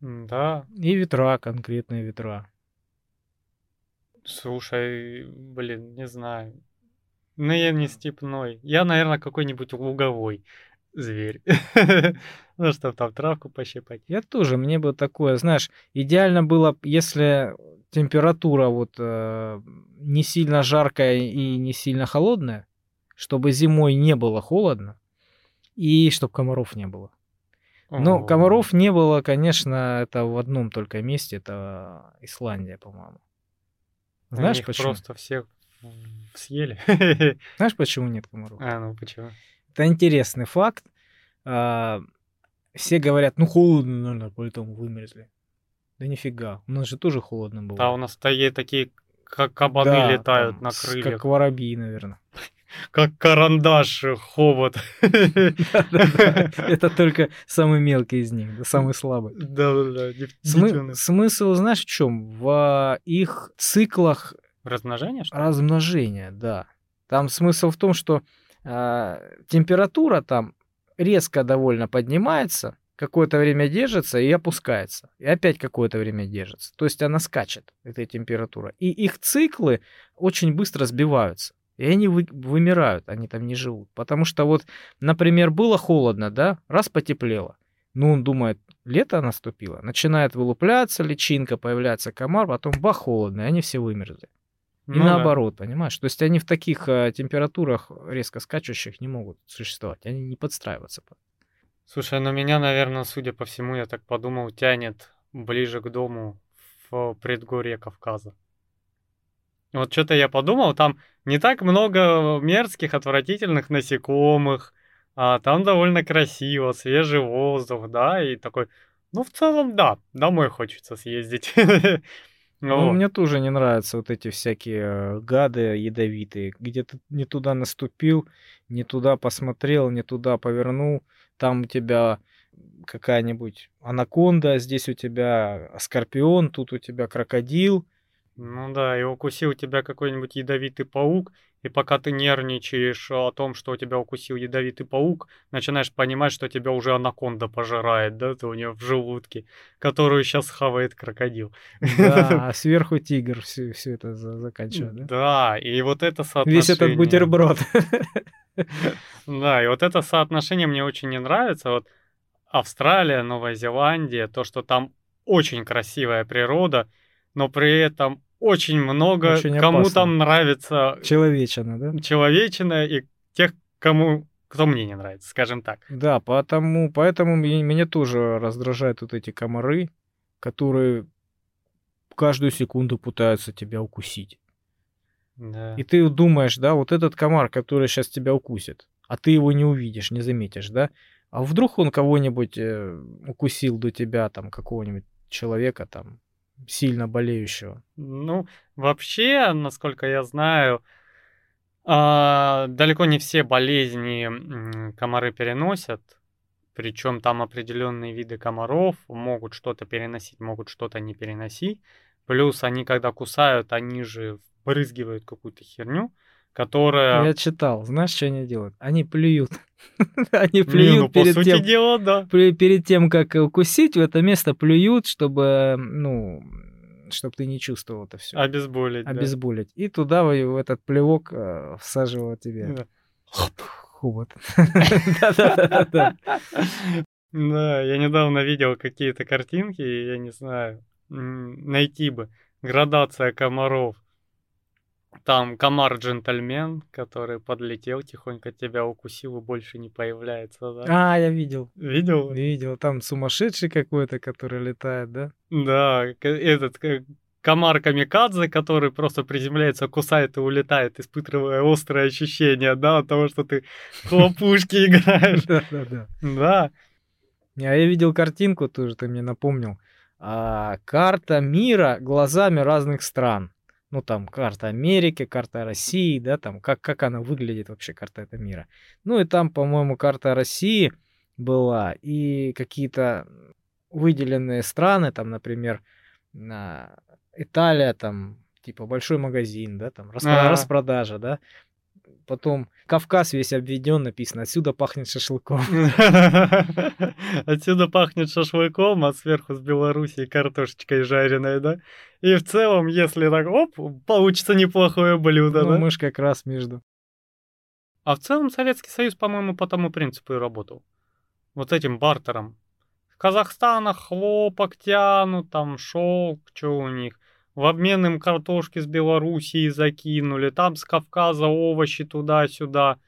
Да. И ветра, конкретные ветра. Слушай, блин, не знаю. Ну, я не степной. Я, наверное, какой-нибудь луговой зверь. ну, чтобы там травку пощипать. Я тоже, мне бы такое, знаешь, идеально было, если температура вот э, не сильно жаркая и не сильно холодная, чтобы зимой не было холодно и чтобы комаров не было. Но комаров не было, конечно, это в одном только месте, это Исландия, по-моему. Знаешь Их почему? просто всех съели. Знаешь, почему нет комаров? А, ну почему? Это интересный факт. А, все говорят, ну холодно, наверное, поэтому вымерзли. Да нифига, у нас же тоже холодно было. Да, у нас такие как кабаны Да, летают там на крыльях. Как воробьи, наверное. Как карандаш, э, хобот. Это только самый мелкий из них, да, самый слабый. Да-да-да. Смы- Смысл, знаешь, в чем? В их циклах что ли? размножения, да. Там смысл в том, что а, температура там резко довольно поднимается, какое-то время держится и опускается. И опять какое-то время держится. То есть она скачет, эта температура. И их циклы очень быстро сбиваются. И они вы- вымирают, они там не живут. Потому что вот, например, было холодно, да, раз потеплело. Ну, он думает, лето наступило. Начинает вылупляться личинка, появляется комар, потом бах, холодно, и они все вымерзли. И Ну да. наоборот, понимаешь? То есть они в таких э, температурах резко скачущих не могут существовать. Они не подстраиваются. под- Слушай, ну меня, наверное, судя по всему, я так подумал, тянет ближе к дому в предгорье Кавказа. Вот что-то я подумал, там не так много мерзких, отвратительных насекомых, а там довольно красиво, свежий воздух, да, и такой, ну, в целом, да, домой хочется съездить. Ну, Вот. мне тоже не нравятся вот эти всякие э, гады ядовитые, где ты не туда наступил, не туда посмотрел, не туда повернул, там у тебя какая-нибудь анаконда, здесь у тебя скорпион, тут у тебя крокодил. Ну да, и укусил тебя какой-нибудь ядовитый паук, и пока ты нервничаешь о том, что тебя укусил ядовитый паук, начинаешь понимать, что тебя уже анаконда пожирает, да, ты у нее в желудке, которую сейчас хавает крокодил. Да, а сверху тигр все, это за- заканчивает. да? Да, и вот это соотношение... Весь этот бутерброд. Да, и вот это соотношение мне очень не нравится. Вот Австралия, Новая Зеландия, то, что там очень красивая природа, но при этом очень много Очень кому опасно. там нравится Человечина, да? человечина и тех, кому кто мне не нравится, скажем так. Да, потому, поэтому мне- меня тоже раздражают вот эти комары, которые каждую секунду пытаются тебя укусить. Да. И ты думаешь, да, вот этот комар, который сейчас тебя укусит, а ты его не увидишь, не заметишь, да? А вдруг он кого-нибудь э, укусил до тебя, там, какого-нибудь человека, там, сильно болеющего. Ну, вообще, насколько я знаю, а, далеко не все болезни комары переносят. Причем там определенные виды комаров могут что-то переносить, могут что-то не переносить. Плюс они, когда кусают, они же брызгивают какую-то херню, которая... Я читал, знаешь, что они делают? Они плюют. Они Не, ну, плюют по перед сути тем, дела, да. Перед тем, как укусить, в это место плюют, чтобы, ну, чтобы ты не чувствовал это все. Обезболить, да. Обезболить. И туда в этот плевок э, всаживал тебе Да. хобот. Да-да-да. Да, я недавно видел какие-то картинки, я не знаю, найти бы градация комаров. Там комар-джентльмен, который подлетел, тихонько тебя укусил и больше не появляется, да? А, я видел. Видел? Видел. Там сумасшедший какой-то, который летает, да? Да, этот к- комар-камикадзе, который просто приземляется, кусает и улетает, испытывая острые ощущения, да, от того, что ты хлопушки играешь. Да-да-да. Да, А я видел картинку тоже, ты мне напомнил. А, карта мира глазами разных стран. Ну, там карта Америки, карта России, да, там как, как она выглядит вообще, карта этого мира. Ну, и там, по-моему, карта России была, и какие-то выделенные страны, там, например, на- Италия, там, типа, большой магазин, да, там, распро- распродажа, да. Потом Кавказ весь обведен, написано, отсюда пахнет шашлыком. Отсюда пахнет шашлыком, а сверху с Белоруссии картошечкой жареной, да? И в целом, если так, оп, получится неплохое блюдо, Ну, да? мы ж как раз между. А в целом Советский Союз, по-моему, по тому принципу и работал. Вот этим бартером. С Казахстана хлопок тянут, там шелк, что у них. В обмен им картошки с Белоруссии закинули, там с Кавказа овощи туда-сюда.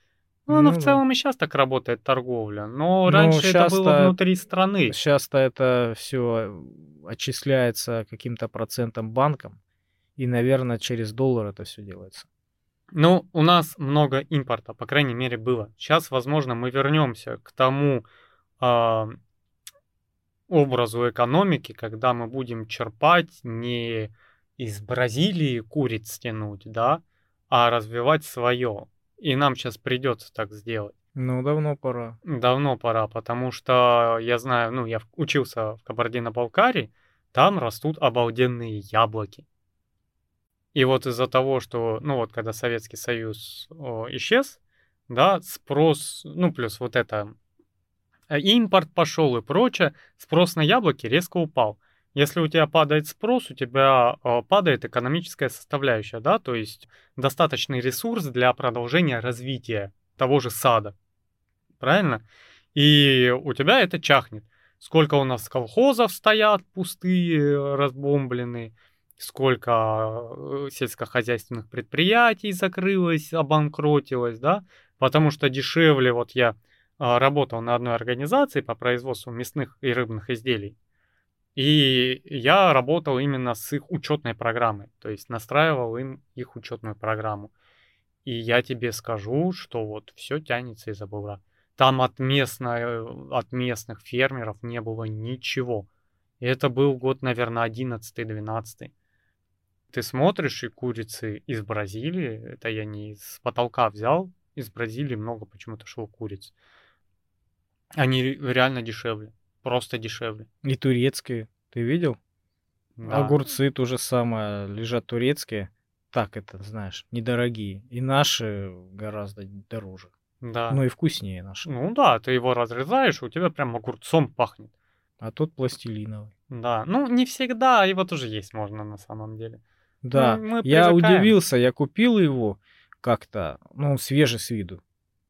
Ну, Ну в целом и сейчас так работает торговля. Но Ну, раньше это было внутри страны. Сейчас-то это все отчисляется каким-то процентом банкам, И, наверное, через доллар это все делается. Ну, у нас много импорта, по крайней мере, было. Сейчас, возможно, мы вернемся к тому э, образу экономики, когда мы будем черпать не из Бразилии куриц тянуть, да, а развивать свое. И нам сейчас придется так сделать. Ну, давно пора. Давно пора, потому что я знаю, ну, я учился в Кабардино-Балкарии, там растут обалденные яблоки. И вот из-за того, что, ну вот, когда Советский Союз о, исчез, да, спрос, ну, плюс вот это, э, импорт пошел и прочее, спрос на яблоки резко упал. Если у тебя падает спрос, у тебя э, падает экономическая составляющая, да, то есть достаточный ресурс для продолжения развития того же сада. Правильно? И у тебя это чахнет. Сколько у нас колхозов стоят пустые, разбомбленные, сколько э, сельскохозяйственных предприятий закрылось, обанкротилось, да, потому что дешевле, вот я а, работал на одной организации по производству мясных и рыбных изделий, и я работал именно с их учетной программой, то есть настраивал им их учетную программу. И я тебе скажу, что вот все тянется из-за бугра. Там от, местной, от местных фермеров не было ничего. Это был год, наверное, 11-12. Ты смотришь, и курицы из Бразилии, это я не из потолка взял, из Бразилии много почему-то шло куриц. Они реально дешевле просто дешевле. И турецкие, ты видел? Да. Огурцы то же самое, лежат турецкие, так это, знаешь, недорогие. И наши гораздо дороже. Да. Ну и вкуснее наши. Ну да, ты его разрезаешь, у тебя прям огурцом пахнет. А тут пластилиновый. Да, ну не всегда, его тоже есть можно на самом деле. Да, ну, я удивился, я купил его как-то, ну, свежий с виду.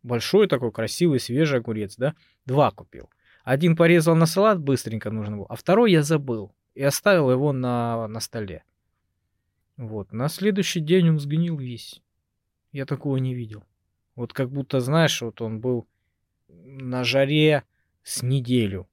Большой такой красивый свежий огурец, да? Два купил. Один порезал на салат, быстренько нужно было, а второй я забыл и оставил его на, на столе. Вот. На следующий день он сгнил весь. Я такого не видел. Вот как будто, знаешь, вот он был на жаре с неделю.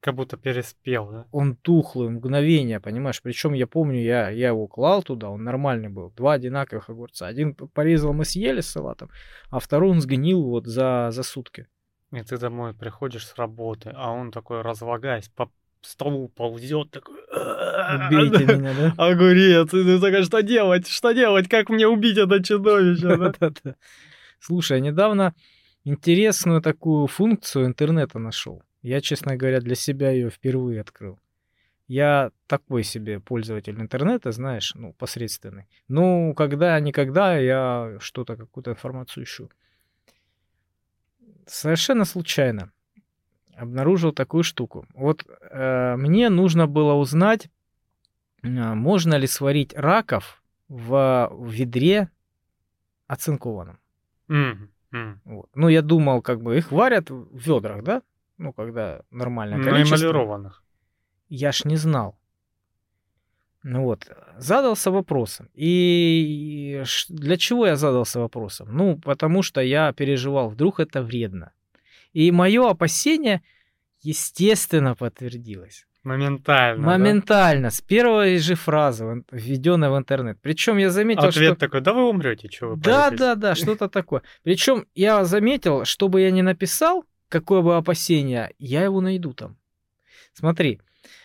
Как будто переспел, да? Он тухлый, мгновение, понимаешь? Причем я помню, я, я его клал туда, он нормальный был. Два одинаковых огурца. Один порезал, мы съели с салатом, а второй он сгнил вот за, за сутки. И ты домой приходишь с работы, а он такой, разлагаясь, по столу ползет, такой... Убейте меня, да? Огурец, и ты такой, что делать, что делать, как мне убить это чудовище? Слушай, недавно интересную такую функцию интернета нашел. Я, честно говоря, для себя ее впервые открыл. Я такой себе пользователь интернета, знаешь, ну, посредственный. Ну, когда-никогда я что-то, какую-то информацию ищу совершенно случайно обнаружил такую штуку. Вот э, мне нужно было узнать, э, можно ли сварить раков в, в ведре оцинкованном. Mm-hmm. Вот. Ну, я думал, как бы их варят в ведрах, да? Ну, когда нормальное количество. Ну, эмалированных. Я ж не знал. Ну вот, задался вопросом. И для чего я задался вопросом? Ну, потому что я переживал, вдруг это вредно. И мое опасение, естественно, подтвердилось. Моментально. Моментально, да? с первой же фразы, введенной в интернет. Причем я заметил, Ответ что... такой, да вы умрете, что вы Да, да, да, что-то такое. Причем я заметил, что бы я ни написал, какое бы опасение, я его найду там. Смотри,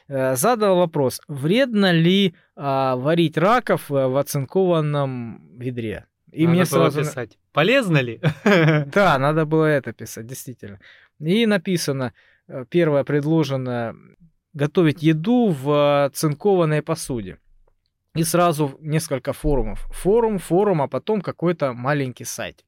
задал вопрос, вредно ли а, варить раков э, в оцинкованном ведре? И надо мне сразу писать. Полезно ли? Да, надо было это писать, действительно. И написано, э, первое предложено, готовить еду в цинкованной посуде. И сразу несколько форумов. Форум, форум, а потом какой-то маленький сайтик.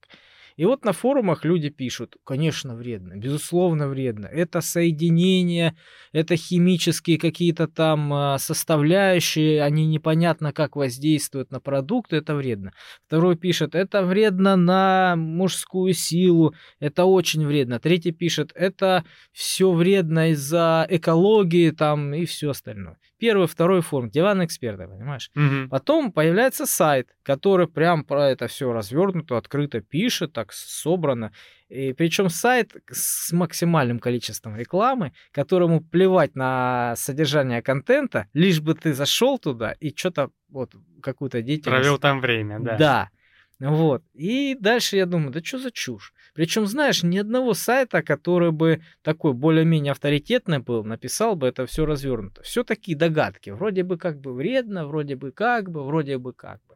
И вот на форумах люди пишут, конечно, вредно, безусловно, вредно. Это соединение, это химические какие-то там а, составляющие, они непонятно как воздействуют на продукт, это вредно. Второй пишет, это вредно на мужскую силу, это очень вредно. Третий пишет, это все вредно из-за экологии там и все остальное. Первый, второй форум, диван эксперта, понимаешь? Угу. Потом появляется сайт, который прям про это все развернуто, открыто пишет, так собрано. И причем сайт с максимальным количеством рекламы, которому плевать на содержание контента, лишь бы ты зашел туда и что-то вот какую-то деятельность. Провел там время, да. Да. Вот. И дальше я думаю, да что за чушь? Причем, знаешь, ни одного сайта, который бы такой более-менее авторитетный был, написал бы это все развернуто. Все такие догадки. Вроде бы как бы вредно, вроде бы как бы, вроде бы как бы.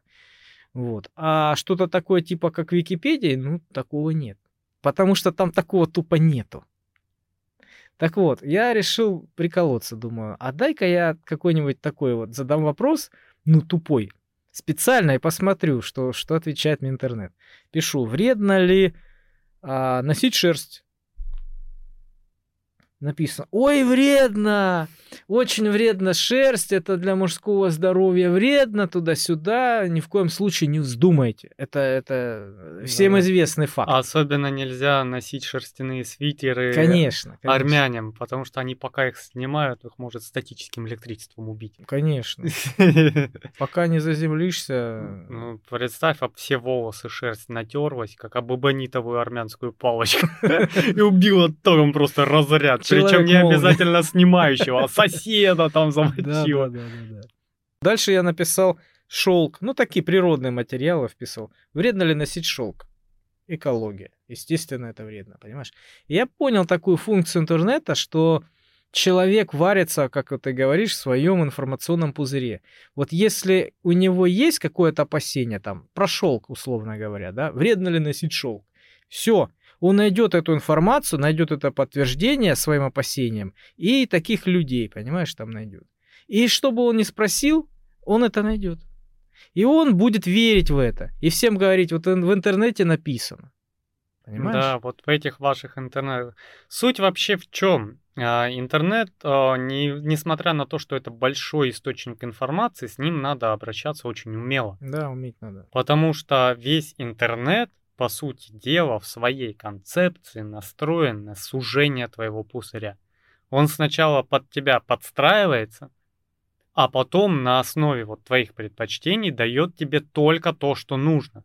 Вот. А что-то такое типа как Википедия, ну, такого нет. Потому что там такого тупо нету. Так вот, я решил приколоться, думаю, а дай-ка я какой-нибудь такой вот задам вопрос, ну, тупой, специально и посмотрю, что, что отвечает мне интернет. Пишу, вредно ли а, носить шерсть? Написано, ой, вредно, очень вредно шерсть, это для мужского здоровья вредно, туда-сюда, ни в коем случае не вздумайте. Это, это всем да. известный факт. Особенно нельзя носить шерстяные свитеры конечно, конечно. армянам, потому что они пока их снимают, их может статическим электричеством убить. Конечно. Пока не заземлишься. Ну, представь, а все волосы шерсть натерлась, как об эбонитовую армянскую палочку. И убила током просто разряд причем не обязательно снимающего, а соседа там замочила. Да, да, да, да. Дальше я написал шелк. Ну, такие природные материалы вписал. Вредно ли носить шелк? Экология. Естественно, это вредно, понимаешь? И я понял такую функцию интернета, что человек варится, как ты говоришь, в своем информационном пузыре. Вот если у него есть какое-то опасение, там, про шелк, условно говоря, да, вредно ли носить шелк? Все, он найдет эту информацию, найдет это подтверждение своим опасениям, и таких людей, понимаешь, там найдет. И что бы он ни спросил, он это найдет. И он будет верить в это. И всем говорить, вот в интернете написано. Понимаешь? Да, вот в этих ваших интернетах. Суть вообще в чем? А, интернет, а, не, несмотря на то, что это большой источник информации, с ним надо обращаться очень умело. Да, уметь надо. Потому что весь интернет по сути дела, в своей концепции настроен на сужение твоего пузыря. Он сначала под тебя подстраивается, а потом на основе вот твоих предпочтений дает тебе только то, что нужно.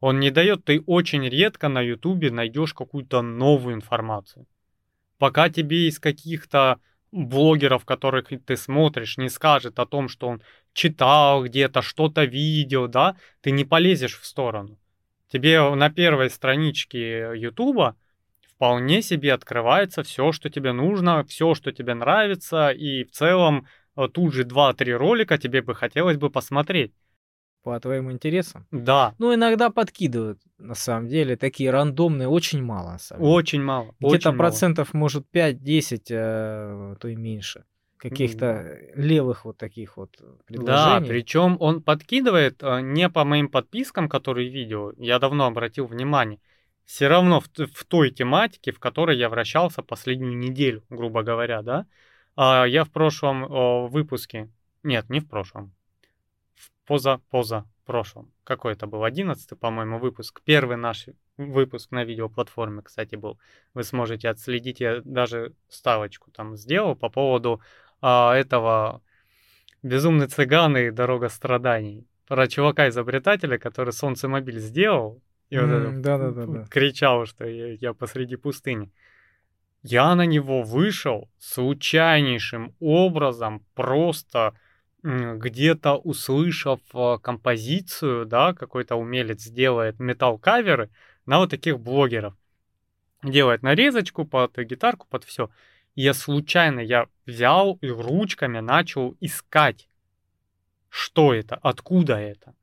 Он не дает, ты очень редко на ютубе найдешь какую-то новую информацию. Пока тебе из каких-то блогеров, которых ты смотришь, не скажет о том, что он читал где-то, что-то видел, да, ты не полезешь в сторону тебе на первой страничке Ютуба вполне себе открывается все, что тебе нужно, все, что тебе нравится, и в целом э, тут же 2-3 ролика тебе бы хотелось бы посмотреть. По твоим интересам? Да. Ну, иногда подкидывают, на самом деле, такие рандомные, очень мало. На самом деле. Очень мало. Где-то процентов, мало. может, 5-10, а то и меньше каких-то левых вот таких вот предложений. Да, причем он подкидывает э, не по моим подпискам, которые видео, я давно обратил внимание, все равно в, в той тематике, в которой я вращался последнюю неделю, грубо говоря, да. А я в прошлом выпуске, нет, не в прошлом, в поза, поза прошлом, какой это был, одиннадцатый, по-моему, выпуск, первый наш выпуск на видеоплатформе, кстати, был. Вы сможете отследить, я даже ставочку там сделал по поводу а, этого «Безумный цыган» и «Дорога страданий». Про чувака-изобретателя, который солнцемобиль сделал, и вот mm, да, да, да, да. кричал, что я, я посреди пустыни. Я на него вышел случайнейшим образом, просто где-то услышав а, композицию, да, какой-то умелец делает металл-каверы на вот таких блогеров. Делает нарезочку под гитарку, под все я случайно, я взял и ручками начал искать, что это, откуда это.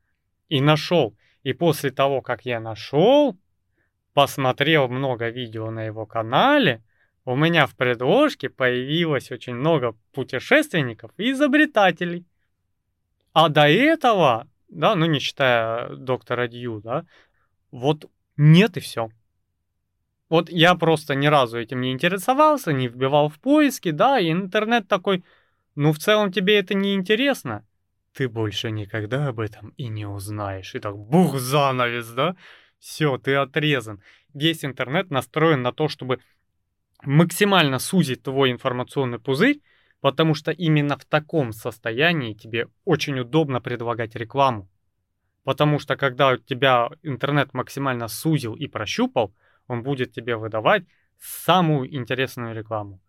И нашел. И после того, как я нашел, посмотрел много видео на его канале, у меня в предложке появилось очень много путешественников и изобретателей. А до этого, да, ну не считая доктора Дью, да, вот нет и все. Вот я просто ни разу этим не интересовался, не вбивал в поиски, да, и интернет такой, ну в целом тебе это не интересно, ты больше никогда об этом и не узнаешь. И так бух, занавес, да? Все, ты отрезан. Весь интернет настроен на то, чтобы максимально сузить твой информационный пузырь, потому что именно в таком состоянии тебе очень удобно предлагать рекламу. Потому что когда тебя интернет максимально сузил и прощупал, он будет тебе выдавать самую интересную рекламу.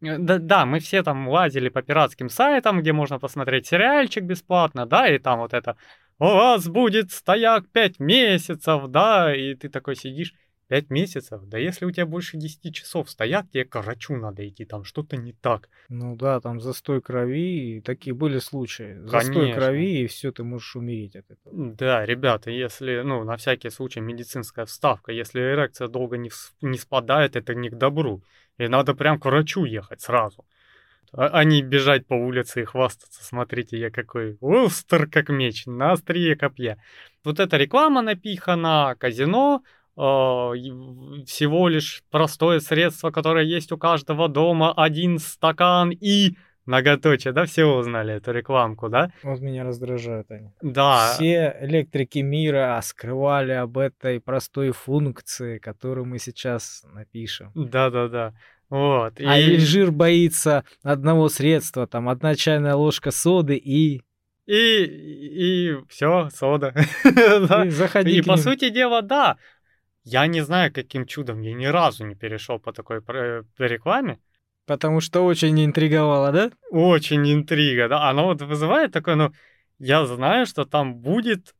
Э, да, да, мы все там лазили по пиратским сайтам, где можно посмотреть сериальчик бесплатно, да, и там вот это «У вас будет стояк 5 месяцев», да, и ты такой сидишь, Пять месяцев? Да если у тебя больше 10 часов стоят, тебе к врачу надо идти, там что-то не так. Ну да, там застой крови, такие были случаи. Застой Конечно. крови, и все, ты можешь умереть от этого. Да, ребята, если, ну, на всякий случай медицинская вставка, если эрекция долго не, не спадает, это не к добру. И надо прям к врачу ехать сразу. А, а не бежать по улице и хвастаться. Смотрите, я какой остр как меч, на острие копья. Вот эта реклама напихана, казино, всего лишь простое средство, которое есть у каждого дома, один стакан и многоточие, да, все узнали эту рекламку, да? Вот меня раздражают они. Да. Все электрики мира скрывали об этой простой функции, которую мы сейчас напишем. Да-да-да. Вот. А и... Эльжир боится одного средства, там одна чайная ложка соды и и, и все, сода. И, заходи и по сути дела, да, я не знаю, каким чудом я ни разу не перешел по такой рекламе. Потому что очень интриговало, да? Очень интрига, да. Оно вот вызывает такое, ну, я знаю, что там будет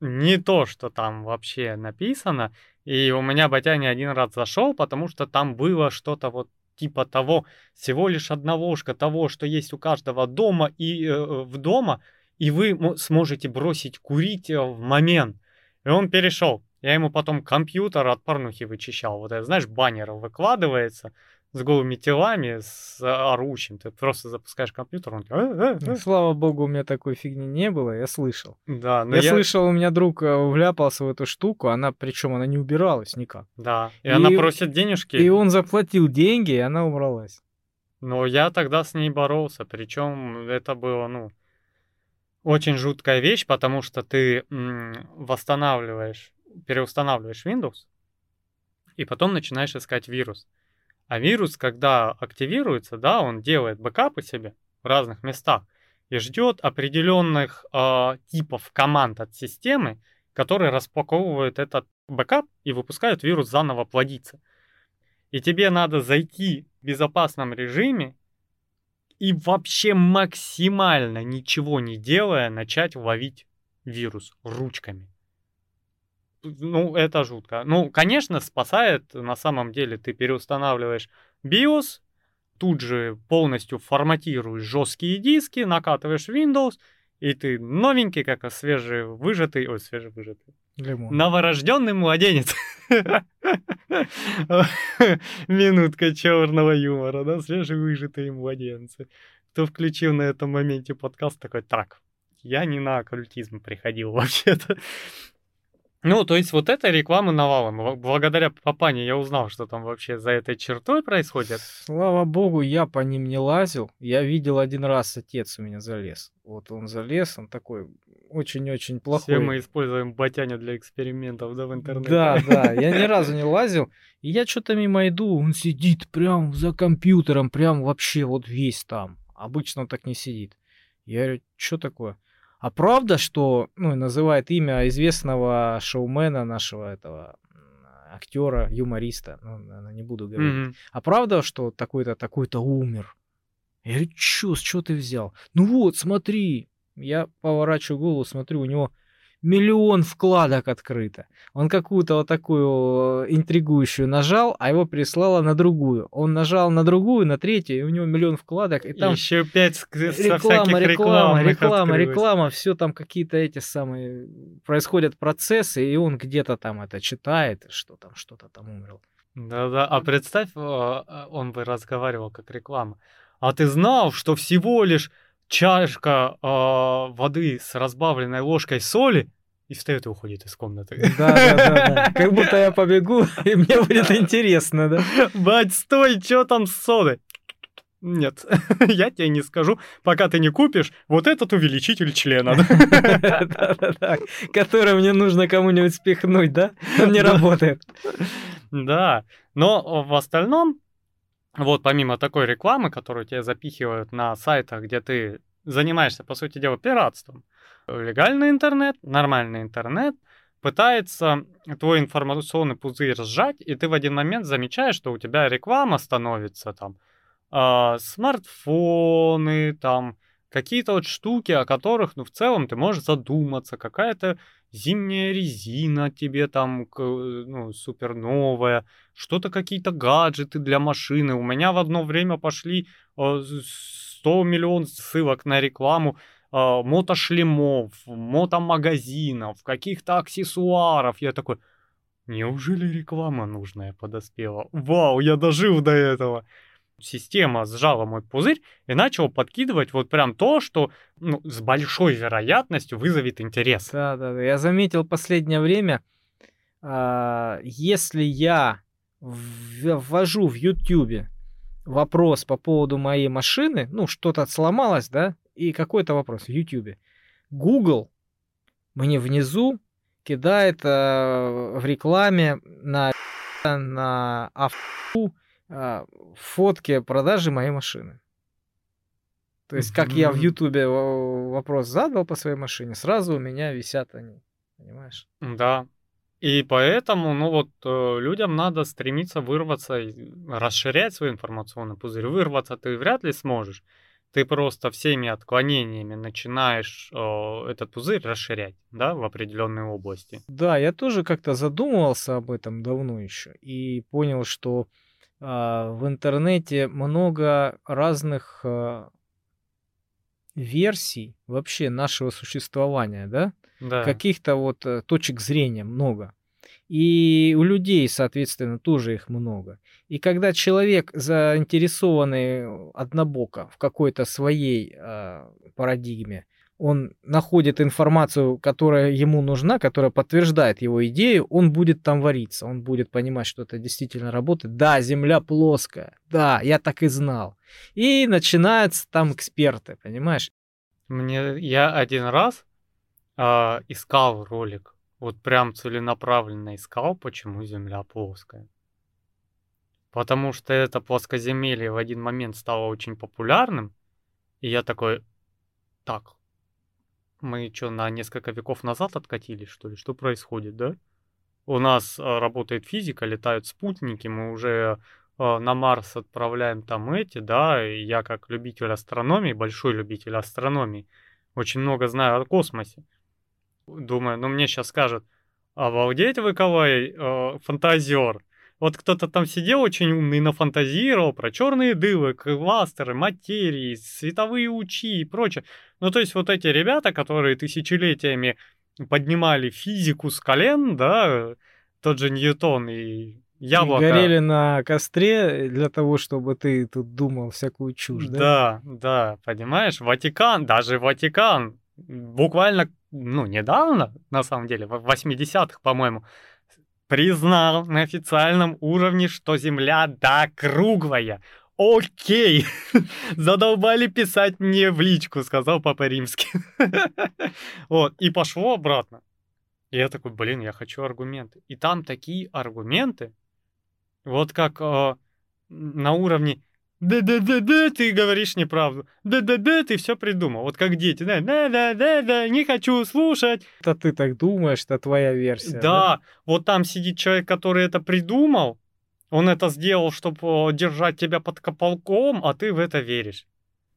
не то, что там вообще написано. И у меня батя не один раз зашел, потому что там было что-то вот типа того, всего лишь одна ложка того, что есть у каждого дома и э, в дома, и вы сможете бросить курить э, в момент. И он перешел. Я ему потом компьютер от порнухи вычищал. Вот это, знаешь, баннер выкладывается с голыми телами, с орущим. Ты просто запускаешь компьютер, он... «Э, э, э». Слава богу, у меня такой фигни не было, я слышал. Да, но я, я слышал, у меня друг вляпался в эту штуку, она, причем она не убиралась никак. Да, и, и она просит денежки. И он заплатил деньги, и она убралась. Но я тогда с ней боролся, причем это было, ну, очень жуткая вещь, потому что ты м- восстанавливаешь переустанавливаешь Windows, и потом начинаешь искать вирус. А вирус, когда активируется, да, он делает бэкапы себе в разных местах и ждет определенных э, типов команд от системы, которые распаковывают этот бэкап и выпускают вирус заново плодиться. И тебе надо зайти в безопасном режиме и вообще максимально ничего не делая начать ловить вирус ручками ну, это жутко. Ну, конечно, спасает, на самом деле, ты переустанавливаешь BIOS, тут же полностью форматируешь жесткие диски, накатываешь Windows, и ты новенький, как свежевыжатый, ой, свежевыжатый, Лимон. новорожденный младенец. Минутка черного юмора, да, свежевыжатые младенцы. Кто включил на этом моменте подкаст, такой, так, я не на оккультизм приходил вообще-то. Ну, то есть вот эта реклама навалом. Благодаря папане я узнал, что там вообще за этой чертой происходит. Слава богу, я по ним не лазил. Я видел один раз, отец у меня залез. Вот он залез, он такой очень-очень плохой. Все мы используем батяня для экспериментов, да, в интернете? Да, да, я ни разу не лазил. И я что-то мимо иду, он сидит прям за компьютером, прям вообще вот весь там. Обычно он так не сидит. Я говорю, что такое? А правда, что, ну, называет имя известного шоумена нашего этого актера, юмориста, ну, не буду говорить. Mm-hmm. А правда, что такой-то, такой-то умер? Я говорю, чё, с чего ты взял? Ну вот, смотри. Я поворачиваю голову, смотрю, у него миллион вкладок открыто. Он какую-то вот такую э, интригующую нажал, а его прислало на другую. Он нажал на другую, на третью, и у него миллион вкладок. И там еще пять реклама, реклама, реклама, реклама, все там какие-то эти самые происходят процессы, и он где-то там это читает, что там что-то там умерло. Да-да, а представь, а, он бы разговаривал как реклама. А ты знал, что всего лишь чашка э, воды с разбавленной ложкой соли и встает и уходит из комнаты. Да, да, да, да. Как будто я побегу, и мне будет интересно, да? Бать, стой, что там с содой? Нет, я тебе не скажу, пока ты не купишь вот этот увеличитель члена. Да-да-да, который мне нужно кому-нибудь спихнуть, да? Он не работает. Да, но в остальном вот помимо такой рекламы, которую тебе запихивают на сайтах, где ты занимаешься, по сути дела, пиратством, Легальный интернет, нормальный интернет пытается твой информационный пузырь сжать, и ты в один момент замечаешь, что у тебя реклама становится там, э, смартфоны, там, какие-то вот штуки, о которых, ну, в целом ты можешь задуматься, какая-то зимняя резина тебе там, ну, супер новая, что-то какие-то гаджеты для машины. У меня в одно время пошли 100 миллионов ссылок на рекламу мотошлемов, мотомагазинов, каких-то аксессуаров. Я такой, неужели реклама нужная подоспела? Вау, я дожил до этого система сжала мой пузырь и начала подкидывать вот прям то, что ну, с большой вероятностью вызовет интерес. Да, да, да. Я заметил последнее время, э, если я ввожу в YouTube вопрос по поводу моей машины, ну, что-то сломалось, да, и какой-то вопрос в YouTube, Google мне внизу кидает э, в рекламе на на авто а, фотки продажи моей машины. То есть, как я в Ютубе вопрос задал по своей машине, сразу у меня висят они. Понимаешь? Да. И поэтому, ну вот, э, людям надо стремиться вырваться, расширять свой информационный пузырь. Вырваться ты вряд ли сможешь. Ты просто всеми отклонениями начинаешь э, этот пузырь расширять, да, в определенной области. Да, я тоже как-то задумывался об этом давно еще и понял, что а, в интернете много разных а, версий вообще нашего существования, да? Да. Каких-то вот э, точек зрения много. И у людей, соответственно, тоже их много. И когда человек заинтересованный однобоко в какой-то своей э, парадигме, он находит информацию, которая ему нужна, которая подтверждает его идею, он будет там вариться, он будет понимать, что это действительно работает. Да, Земля плоская, да, я так и знал. И начинаются там эксперты, понимаешь? Мне я один раз э, искал ролик, вот прям целенаправленно искал, почему Земля плоская. Потому что это плоскоземелье в один момент стало очень популярным, и я такой, так, мы что, на несколько веков назад откатились, что ли? Что происходит, да? У нас а, работает физика, летают спутники, мы уже а, на Марс отправляем там эти, да, и я как любитель астрономии, большой любитель астрономии, очень много знаю о космосе. Думаю, ну мне сейчас скажут, обалдеть вы, Калай, э, фантазер. Вот кто-то там сидел очень умный, нафантазировал про черные дыры, кластеры, материи, световые лучи и прочее. Ну, то есть вот эти ребята, которые тысячелетиями поднимали физику с колен, да, тот же Ньютон и яблоко. И горели на костре для того, чтобы ты тут думал всякую чушь, да? Да, да, понимаешь, Ватикан, даже Ватикан, буквально, ну, недавно, на самом деле, в 80-х, по-моему, признал на официальном уровне, что Земля, да, круглая. Окей, задолбали писать мне в личку, сказал Папа Римский. вот, и пошло обратно. И я такой, блин, я хочу аргументы. И там такие аргументы, вот как э, на уровне да-да-да-да, ты говоришь неправду. Да-да-да, ты все придумал. Вот как дети. Да-да-да-да, не хочу слушать. Это ты так думаешь, это твоя версия. Да, да, вот там сидит человек, который это придумал. Он это сделал, чтобы держать тебя под колпаком, а ты в это веришь.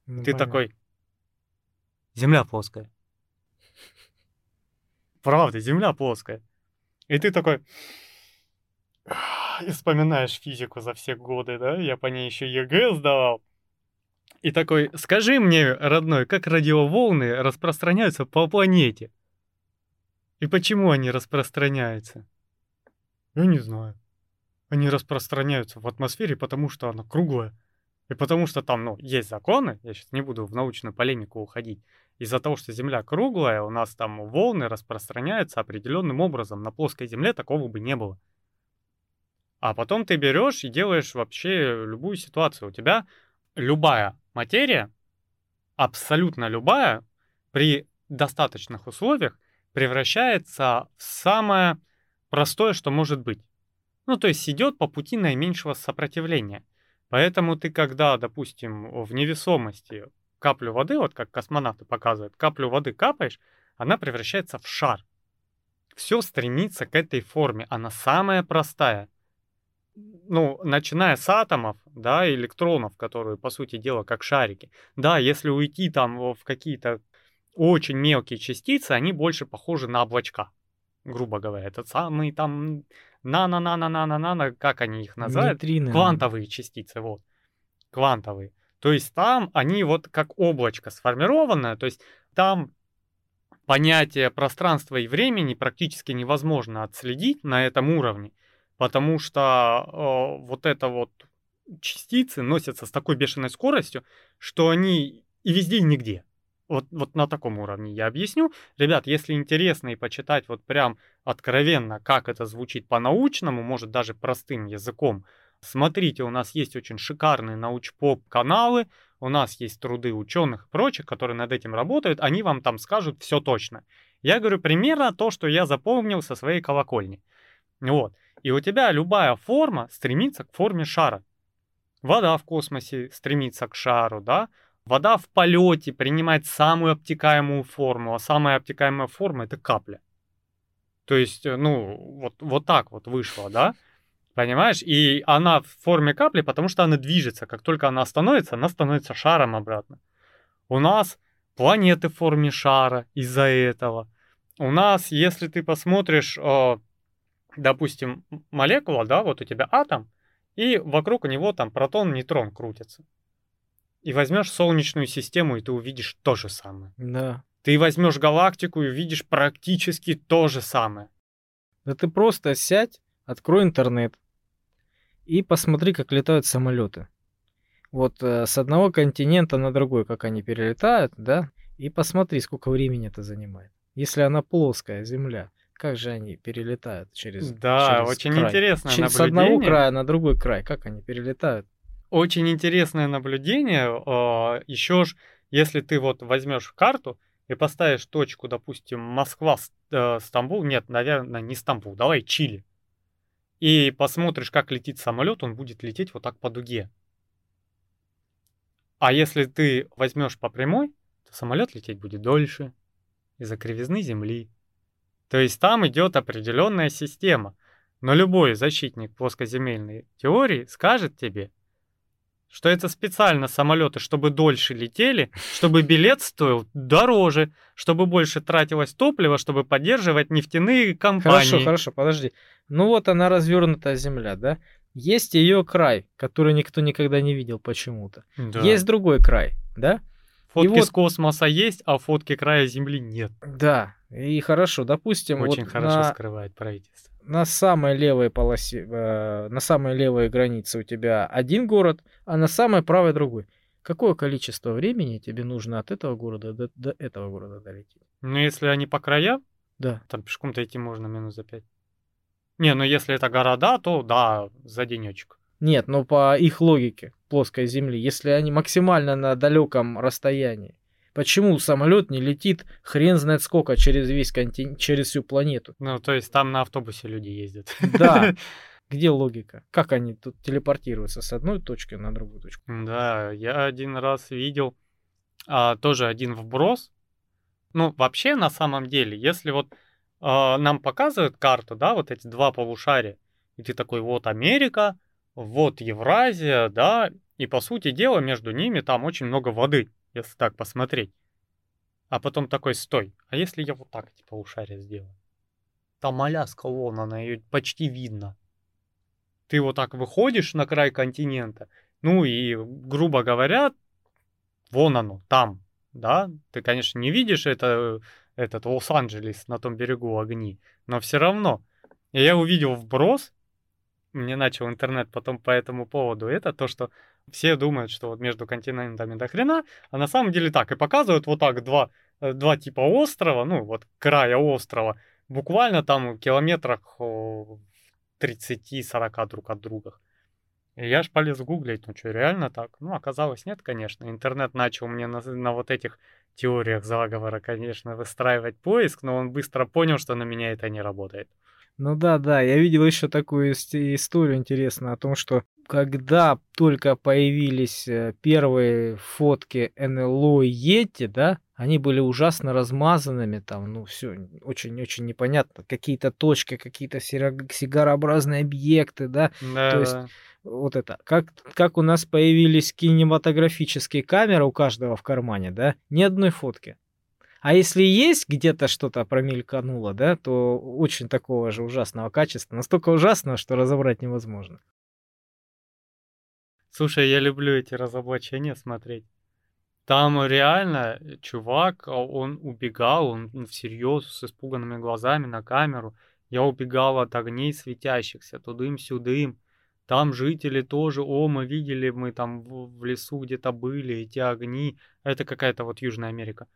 Ну, ты понятно. такой. Земля плоская. Правда, земля плоская. И ты такой и вспоминаешь физику за все годы, да? Я по ней еще ЕГЭ сдавал. И такой, скажи мне, родной, как радиоволны распространяются по планете? И почему они распространяются? Я не знаю. Они распространяются в атмосфере, потому что она круглая. И потому что там, ну, есть законы, я сейчас не буду в научную полемику уходить. Из-за того, что Земля круглая, у нас там волны распространяются определенным образом. На плоской Земле такого бы не было. А потом ты берешь и делаешь вообще любую ситуацию. У тебя любая материя, абсолютно любая, при достаточных условиях превращается в самое простое, что может быть. Ну, то есть идет по пути наименьшего сопротивления. Поэтому ты, когда, допустим, в невесомости каплю воды, вот как космонавты показывают, каплю воды капаешь, она превращается в шар. Все стремится к этой форме. Она самая простая. Ну, начиная с атомов, да, электронов, которые, по сути дела, как шарики. Да, если уйти там в какие-то очень мелкие частицы, они больше похожи на облачка, грубо говоря. Это самые там нано-нано-нано-нано, как они их называют? Нейтрино. Квантовые частицы, вот. Квантовые. То есть там они вот как облачко сформированное, то есть там понятие пространства и времени практически невозможно отследить на этом уровне, потому что э, вот это вот частицы носятся с такой бешеной скоростью, что они и везде, и нигде. Вот, вот на таком уровне я объясню. Ребят, если интересно и почитать вот прям откровенно, как это звучит по-научному, может даже простым языком, смотрите, у нас есть очень шикарные научпоп каналы, у нас есть труды ученых и прочих, которые над этим работают, они вам там скажут все точно. Я говорю примерно то, что я запомнил со своей колокольни. Вот. И у тебя любая форма стремится к форме шара. Вода в космосе стремится к шару, да? Вода в полете принимает самую обтекаемую форму, а самая обтекаемая форма это капля. То есть, э, ну, вот, вот так вот вышло, да? Понимаешь? И она в форме капли, потому что она движется. Как только она становится, она становится шаром обратно. У нас планеты в форме шара из-за этого. У нас, если ты посмотришь, э, допустим, молекула, да, вот у тебя атом, и вокруг него там протон, нейтрон крутятся. И возьмешь Солнечную систему, и ты увидишь то же самое. Да. Ты возьмешь галактику и увидишь практически то же самое. Да ты просто сядь, открой интернет, и посмотри, как летают самолеты. Вот э, с одного континента на другой, как они перелетают, да, и посмотри, сколько времени это занимает. Если она плоская, Земля, как же они перелетают через Да, через очень край? интересное Через- С наблюдение. одного края на другой край, как они перелетают? Очень интересное наблюдение. Еще ж, если ты вот возьмешь карту и поставишь точку, допустим, Москва, С- э, Стамбул, нет, наверное, не Стамбул, давай Чили. И посмотришь, как летит самолет, он будет лететь вот так по дуге. А если ты возьмешь по прямой, то самолет лететь будет дольше из-за кривизны Земли. То есть там идет определенная система. Но любой защитник плоскоземельной теории скажет тебе, что это специально самолеты, чтобы дольше летели, чтобы билет стоил дороже, чтобы больше тратилось топлива, чтобы поддерживать нефтяные компании. Хорошо, хорошо, подожди. Ну вот она развернутая Земля, да? Есть ее край, который никто никогда не видел почему-то. Да. Есть другой край, да? Фотки вот- с космоса есть, а фотки края Земли нет. Да. И хорошо, допустим, Очень вот хорошо на, скрывает правительство. на самой левой полосе, э, на самой левой границе у тебя один город, а на самой правой другой. Какое количество времени тебе нужно от этого города до, до этого города долететь? Но если они по краям, Да. там пешком-то идти можно минут за пять. Не, ну если это города, то да, за денечек. Нет, но по их логике плоской Земли, если они максимально на далеком расстоянии, почему самолет не летит хрен знает сколько через весь континент, через всю планету? Ну, то есть там на автобусе люди ездят. Да. Где логика? Как они тут телепортируются с одной точки на другую точку? Да, я один раз видел а, тоже один вброс. Ну, вообще, на самом деле, если вот а, нам показывают карту, да, вот эти два полушария, и ты такой, вот Америка, вот Евразия, да, и по сути дела между ними там очень много воды, если так посмотреть. А потом такой, стой, а если я вот так эти полушария сделаю? Там Аляска, вон она, ее почти видно. Ты вот так выходишь на край континента, ну и, грубо говоря, вон оно, там, да? Ты, конечно, не видишь это, этот Лос-Анджелес на том берегу огни, но все равно. Я увидел вброс, мне начал интернет потом по этому поводу, это то, что все думают, что вот между континентами до хрена, а на самом деле так, и показывают вот так два, э, два типа острова, ну вот края острова, буквально там километрах о, 30-40 друг от друга. И я ж полез гуглить, ну что, реально так? Ну, оказалось, нет, конечно. Интернет начал мне на, на вот этих теориях заговора, конечно, выстраивать поиск, но он быстро понял, что на меня это не работает. Ну да, да, я видел еще такую ис- историю интересную о том, что когда только появились э, первые фотки НЛО и Йети, да, они были ужасно размазанными, там, ну, все очень-очень непонятно. Какие-то точки, какие-то сигарообразные объекты, да. Да. То есть вот это. Как, как у нас появились кинематографические камеры у каждого в кармане, да, ни одной фотки. А если есть где-то что-то промелькануло, да, то очень такого же ужасного качества, настолько ужасного, что разобрать невозможно. Слушай, я люблю эти разоблачения смотреть. Там реально чувак, а он убегал, он всерьез с испуганными глазами на камеру. Я убегал от огней светящихся, тудым-сюдым. Там жители тоже, о, мы видели, мы там в лесу где-то были, эти огни. Это какая-то вот Южная Америка.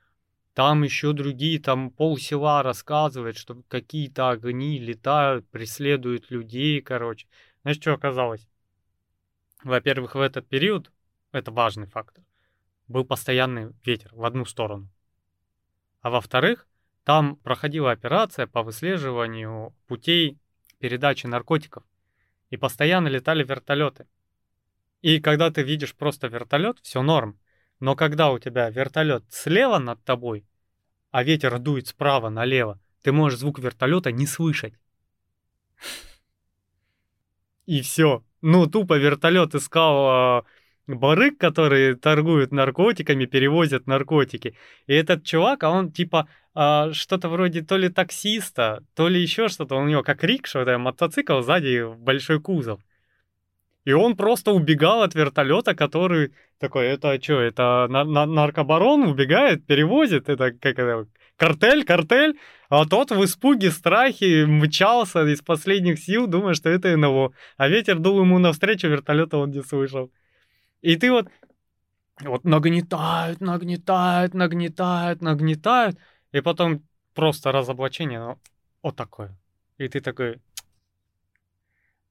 Там еще другие, там пол села рассказывает, что какие-то огни летают, преследуют людей, короче. Знаешь, что оказалось? Во-первых, в этот период, это важный фактор, был постоянный ветер в одну сторону. А во-вторых, там проходила операция по выслеживанию путей передачи наркотиков. И постоянно летали вертолеты. И когда ты видишь просто вертолет, все норм. Но когда у тебя вертолет слева над тобой, а ветер дует справа налево, ты можешь звук вертолета не слышать. И все. Ну, тупо вертолет искал э, барыг, которые торгуют наркотиками, перевозят наркотики. И этот чувак, а он типа э, что-то вроде то ли таксиста, то ли еще что-то. У него как рикша, это мотоцикл сзади большой кузов. И он просто убегал от вертолета, который такой, это что, это на на наркобарон убегает, перевозит, это как это, картель, картель, а тот в испуге, страхе мчался из последних сил, думая, что это НЛО. А ветер дул ему навстречу, вертолета он не слышал. И ты вот, вот нагнетают, нагнетают, нагнетают, нагнетают, и потом просто разоблачение, ну, вот такое. И ты такой,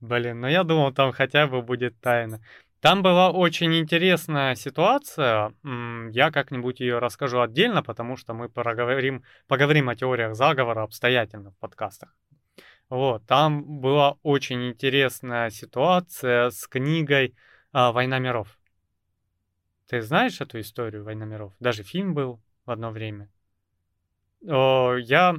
Блин, ну я думал, там хотя бы будет тайна. Там была очень интересная ситуация. Я как-нибудь ее расскажу отдельно, потому что мы поговорим, поговорим о теориях заговора обстоятельно в подкастах. Вот, там была очень интересная ситуация с книгой а, «Война миров». Ты знаешь эту историю «Война миров»? Даже фильм был в одно время. Я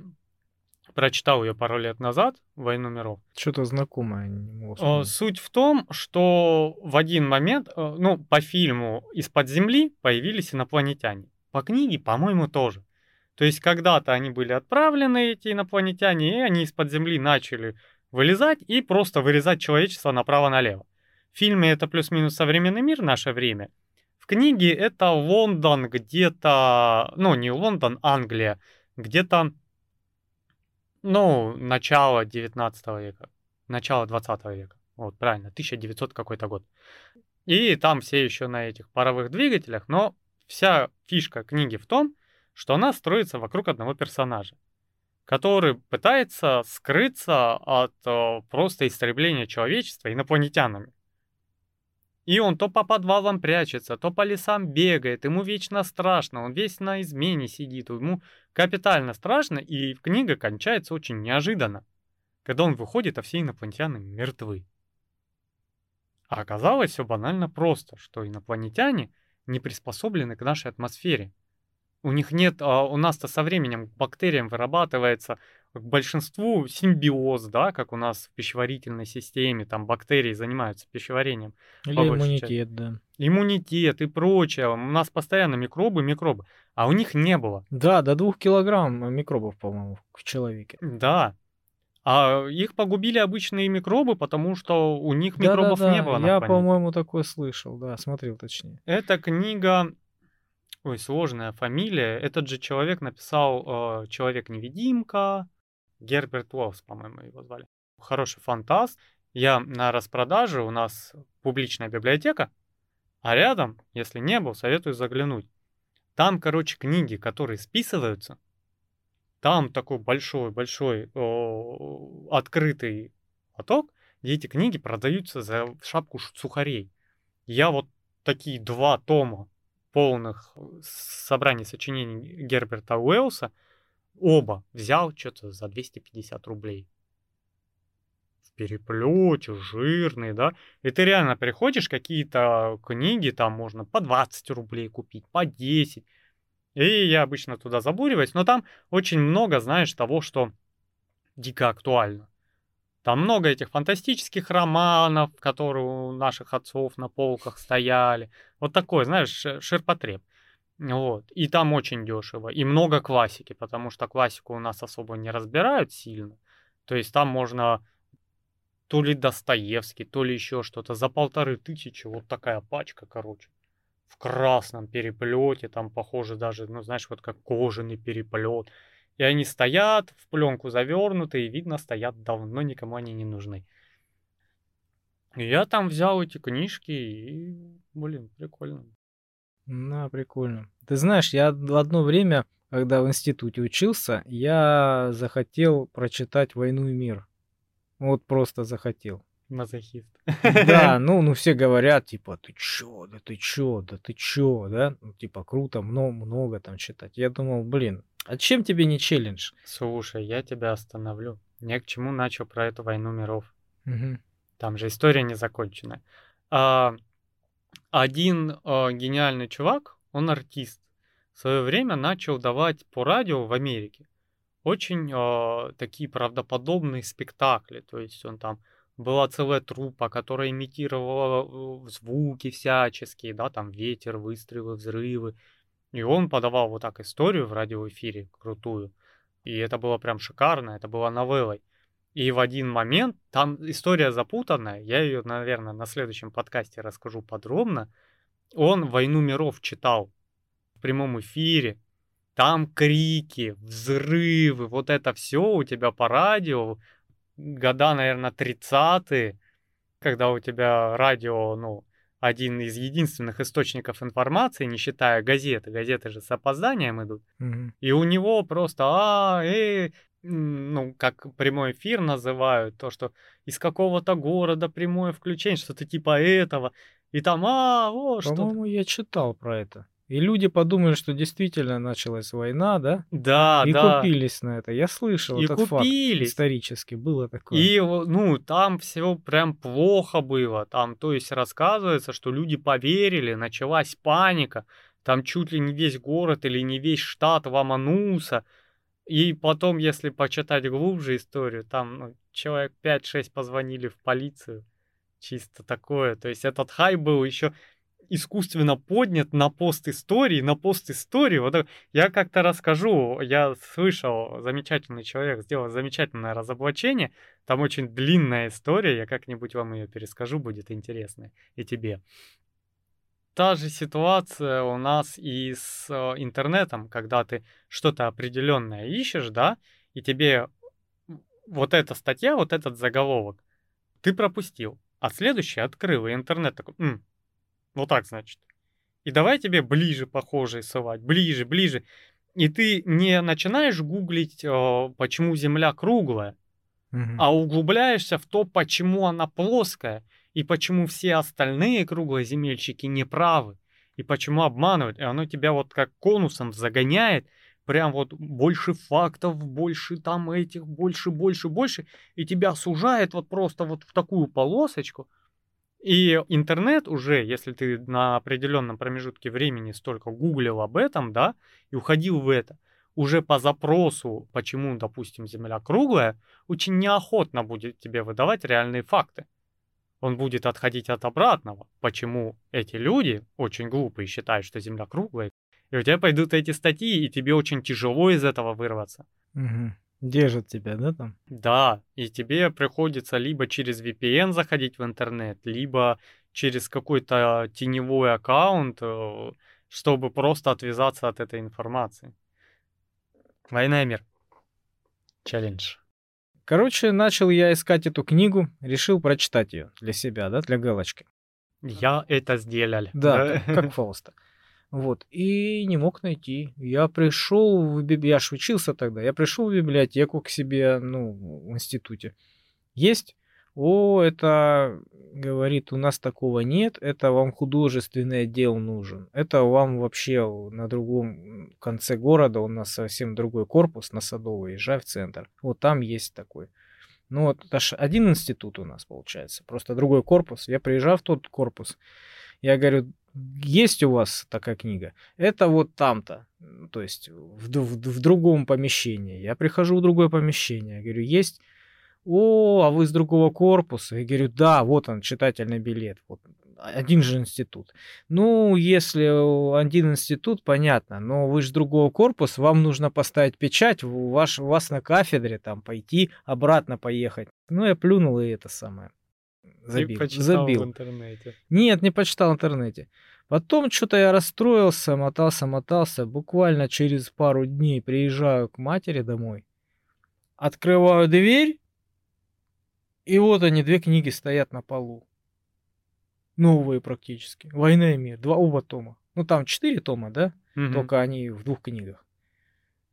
прочитал ее пару лет назад, «Войну миров». Что-то знакомое. Не могу Суть в том, что в один момент, э, ну, по фильму «Из-под земли» появились инопланетяне. По книге, по-моему, тоже. То есть когда-то они были отправлены, эти инопланетяне, и они из-под земли начали вылезать и просто вырезать человечество направо-налево. В фильме это плюс-минус современный мир, наше время. В книге это Лондон где-то, ну не Лондон, Англия, где-то ну, начало 19 века, начало 20 века. Вот, правильно, 1900 какой-то год. И там все еще на этих паровых двигателях, но вся фишка книги в том, что она строится вокруг одного персонажа, который пытается скрыться от о, просто истребления человечества инопланетянами. И он то по подвалам прячется, то по лесам бегает, ему вечно страшно, он весь на измене сидит, ему капитально страшно, и книга кончается очень неожиданно, когда он выходит, а все инопланетяне мертвы. А оказалось все банально просто, что инопланетяне не приспособлены к нашей атмосфере. У них нет, а у нас-то со временем к бактериям вырабатывается к большинству симбиоз, да, как у нас в пищеварительной системе, там бактерии занимаются пищеварением. Или иммунитет, части. да. Иммунитет и прочее. У нас постоянно микробы, микробы. А у них не было. Да, до двух килограмм микробов, по-моему, в человеке. Да. А их погубили обычные микробы, потому что у них да, микробов да, да. не было. Я, по-моему, такое слышал, да, смотрел точнее. Эта книга Ой, сложная фамилия. Этот же человек написал э, «Человек-невидимка», Герберт Уоллс, по-моему, его звали. Хороший фантаст. Я на распродаже, у нас публичная библиотека, а рядом, если не был, советую заглянуть. Там, короче, книги, которые списываются. Там такой большой-большой открытый поток, где эти книги продаются за шапку сухарей. Я вот такие два тома полных собраний сочинений Герберта Уэллса Оба взял что-то за 250 рублей. В переплете, жирный, да, и ты реально приходишь, какие-то книги там можно по 20 рублей купить, по 10, и я обычно туда забуриваюсь, но там очень много, знаешь, того, что дико актуально. Там много этих фантастических романов, которые у наших отцов на полках стояли. Вот такой, знаешь, ширпотреб. Вот. И там очень дешево. И много классики, потому что классику у нас особо не разбирают сильно. То есть там можно то ли Достоевский, то ли еще что-то за полторы тысячи. Вот такая пачка, короче. В красном переплете, там похоже даже, ну знаешь, вот как кожаный переплет. И они стоят, в пленку завернуты, и видно, стоят давно, никому они не нужны. И я там взял эти книжки, и, блин, прикольно. На, прикольно. Ты знаешь, я одно время, когда в институте учился, я захотел прочитать «Войну и мир». Вот просто захотел. Мазохист. Да, ну, ну все говорят, типа, ты чё, да ты чё, да ты чё, да? Ну, типа, круто, много, много там читать. Я думал, блин, а чем тебе не челлендж? Слушай, я тебя остановлю. Я к чему начал про эту войну миров. Угу. Там же история не закончена. А, один а, гениальный чувак, он артист, в свое время начал давать по радио в Америке очень а, такие правдоподобные спектакли. То есть он там была целая трупа, которая имитировала э, звуки всяческие, да, там ветер, выстрелы, взрывы. И он подавал вот так историю в радиоэфире, крутую. И это было прям шикарно, это было новеллой. И в один момент, там история запутанная, я ее, наверное, на следующем подкасте расскажу подробно. Он «Войну миров» читал в прямом эфире. Там крики, взрывы, вот это все у тебя по радио. Года, наверное, 30-е, когда у тебя радио, ну, один из единственных источников информации, не считая газеты. Газеты же с опозданием идут. Угу. И у него просто, а, э, ну, как прямой эфир называют, то, что из какого-то города прямое включение, что-то типа этого. И там, а, вот что По-моему, я читал про это. И люди подумали, что действительно началась война, да? Да, и да. купились на это. Я слышал И этот факт. купились. Исторически было такое. И, ну, там все прям плохо было. Там, то есть, рассказывается, что люди поверили, началась паника. Там чуть ли не весь город или не весь штат ломанулся. И потом, если почитать глубже историю, там ну, человек 5-6 позвонили в полицию. Чисто такое. То есть этот хай был еще искусственно поднят на пост истории, на пост истории. Вот я как-то расскажу, я слышал, замечательный человек сделал замечательное разоблачение. Там очень длинная история, я как-нибудь вам ее перескажу, будет интересно и тебе. Та же ситуация у нас и с э, интернетом, когда ты что-то определенное ищешь, да, и тебе вот эта статья, вот этот заголовок, ты пропустил, а следующий открыл, и интернет такой, М, вот так, значит. И давай тебе ближе похожие совать, ближе, ближе. И ты не начинаешь гуглить, э, почему Земля круглая, Мгм. а углубляешься в то, почему она плоская, и почему все остальные круглоземельщики неправы, и почему обманывают. И оно тебя вот как конусом загоняет, прям вот больше фактов, больше там этих, больше, больше, больше, и тебя сужает вот просто вот в такую полосочку – и интернет уже, если ты на определенном промежутке времени столько гуглил об этом, да, и уходил в это, уже по запросу, почему, допустим, Земля круглая, очень неохотно будет тебе выдавать реальные факты. Он будет отходить от обратного, почему эти люди очень глупые считают, что Земля круглая, и у тебя пойдут эти статьи, и тебе очень тяжело из этого вырваться. Мгм. Держат тебя, да, там? Да, и тебе приходится либо через VPN заходить в интернет, либо через какой-то теневой аккаунт, э, чтобы просто отвязаться от этой информации. Война и мир. Челлендж. Короче, начал я искать эту книгу, решил прочитать ее для себя, да, для галочки. Я это сделал. Да, как, как Фауста. Вот, и не мог найти. Я пришел, в биб- я ж учился тогда, я пришел в библиотеку к себе, ну, в институте. Есть? О, это, говорит, у нас такого нет, это вам художественный отдел нужен. Это вам вообще на другом конце города, у нас совсем другой корпус на Садовой, езжай в центр. Вот там есть такой. Ну вот это ж один институт у нас получается, просто другой корпус. Я приезжаю в тот корпус, я говорю, есть у вас такая книга? Это вот там-то, то есть в, в, в другом помещении. Я прихожу в другое помещение, я говорю, есть? О, а вы с другого корпуса? Я говорю, да, вот он, читательный билет. Вот один же институт. Ну, если один институт, понятно, но вы же другого корпуса, вам нужно поставить печать, у вас, у вас на кафедре там пойти, обратно поехать. Ну, я плюнул и это самое. Забил. Ты забил. в интернете. Нет, не почитал в интернете. Потом что-то я расстроился, мотался, мотался. Буквально через пару дней приезжаю к матери домой. Открываю дверь, и вот они, две книги стоят на полу новые практически. «Война и мир», два оба тома. Ну, там четыре тома, да? Угу. Только они в двух книгах.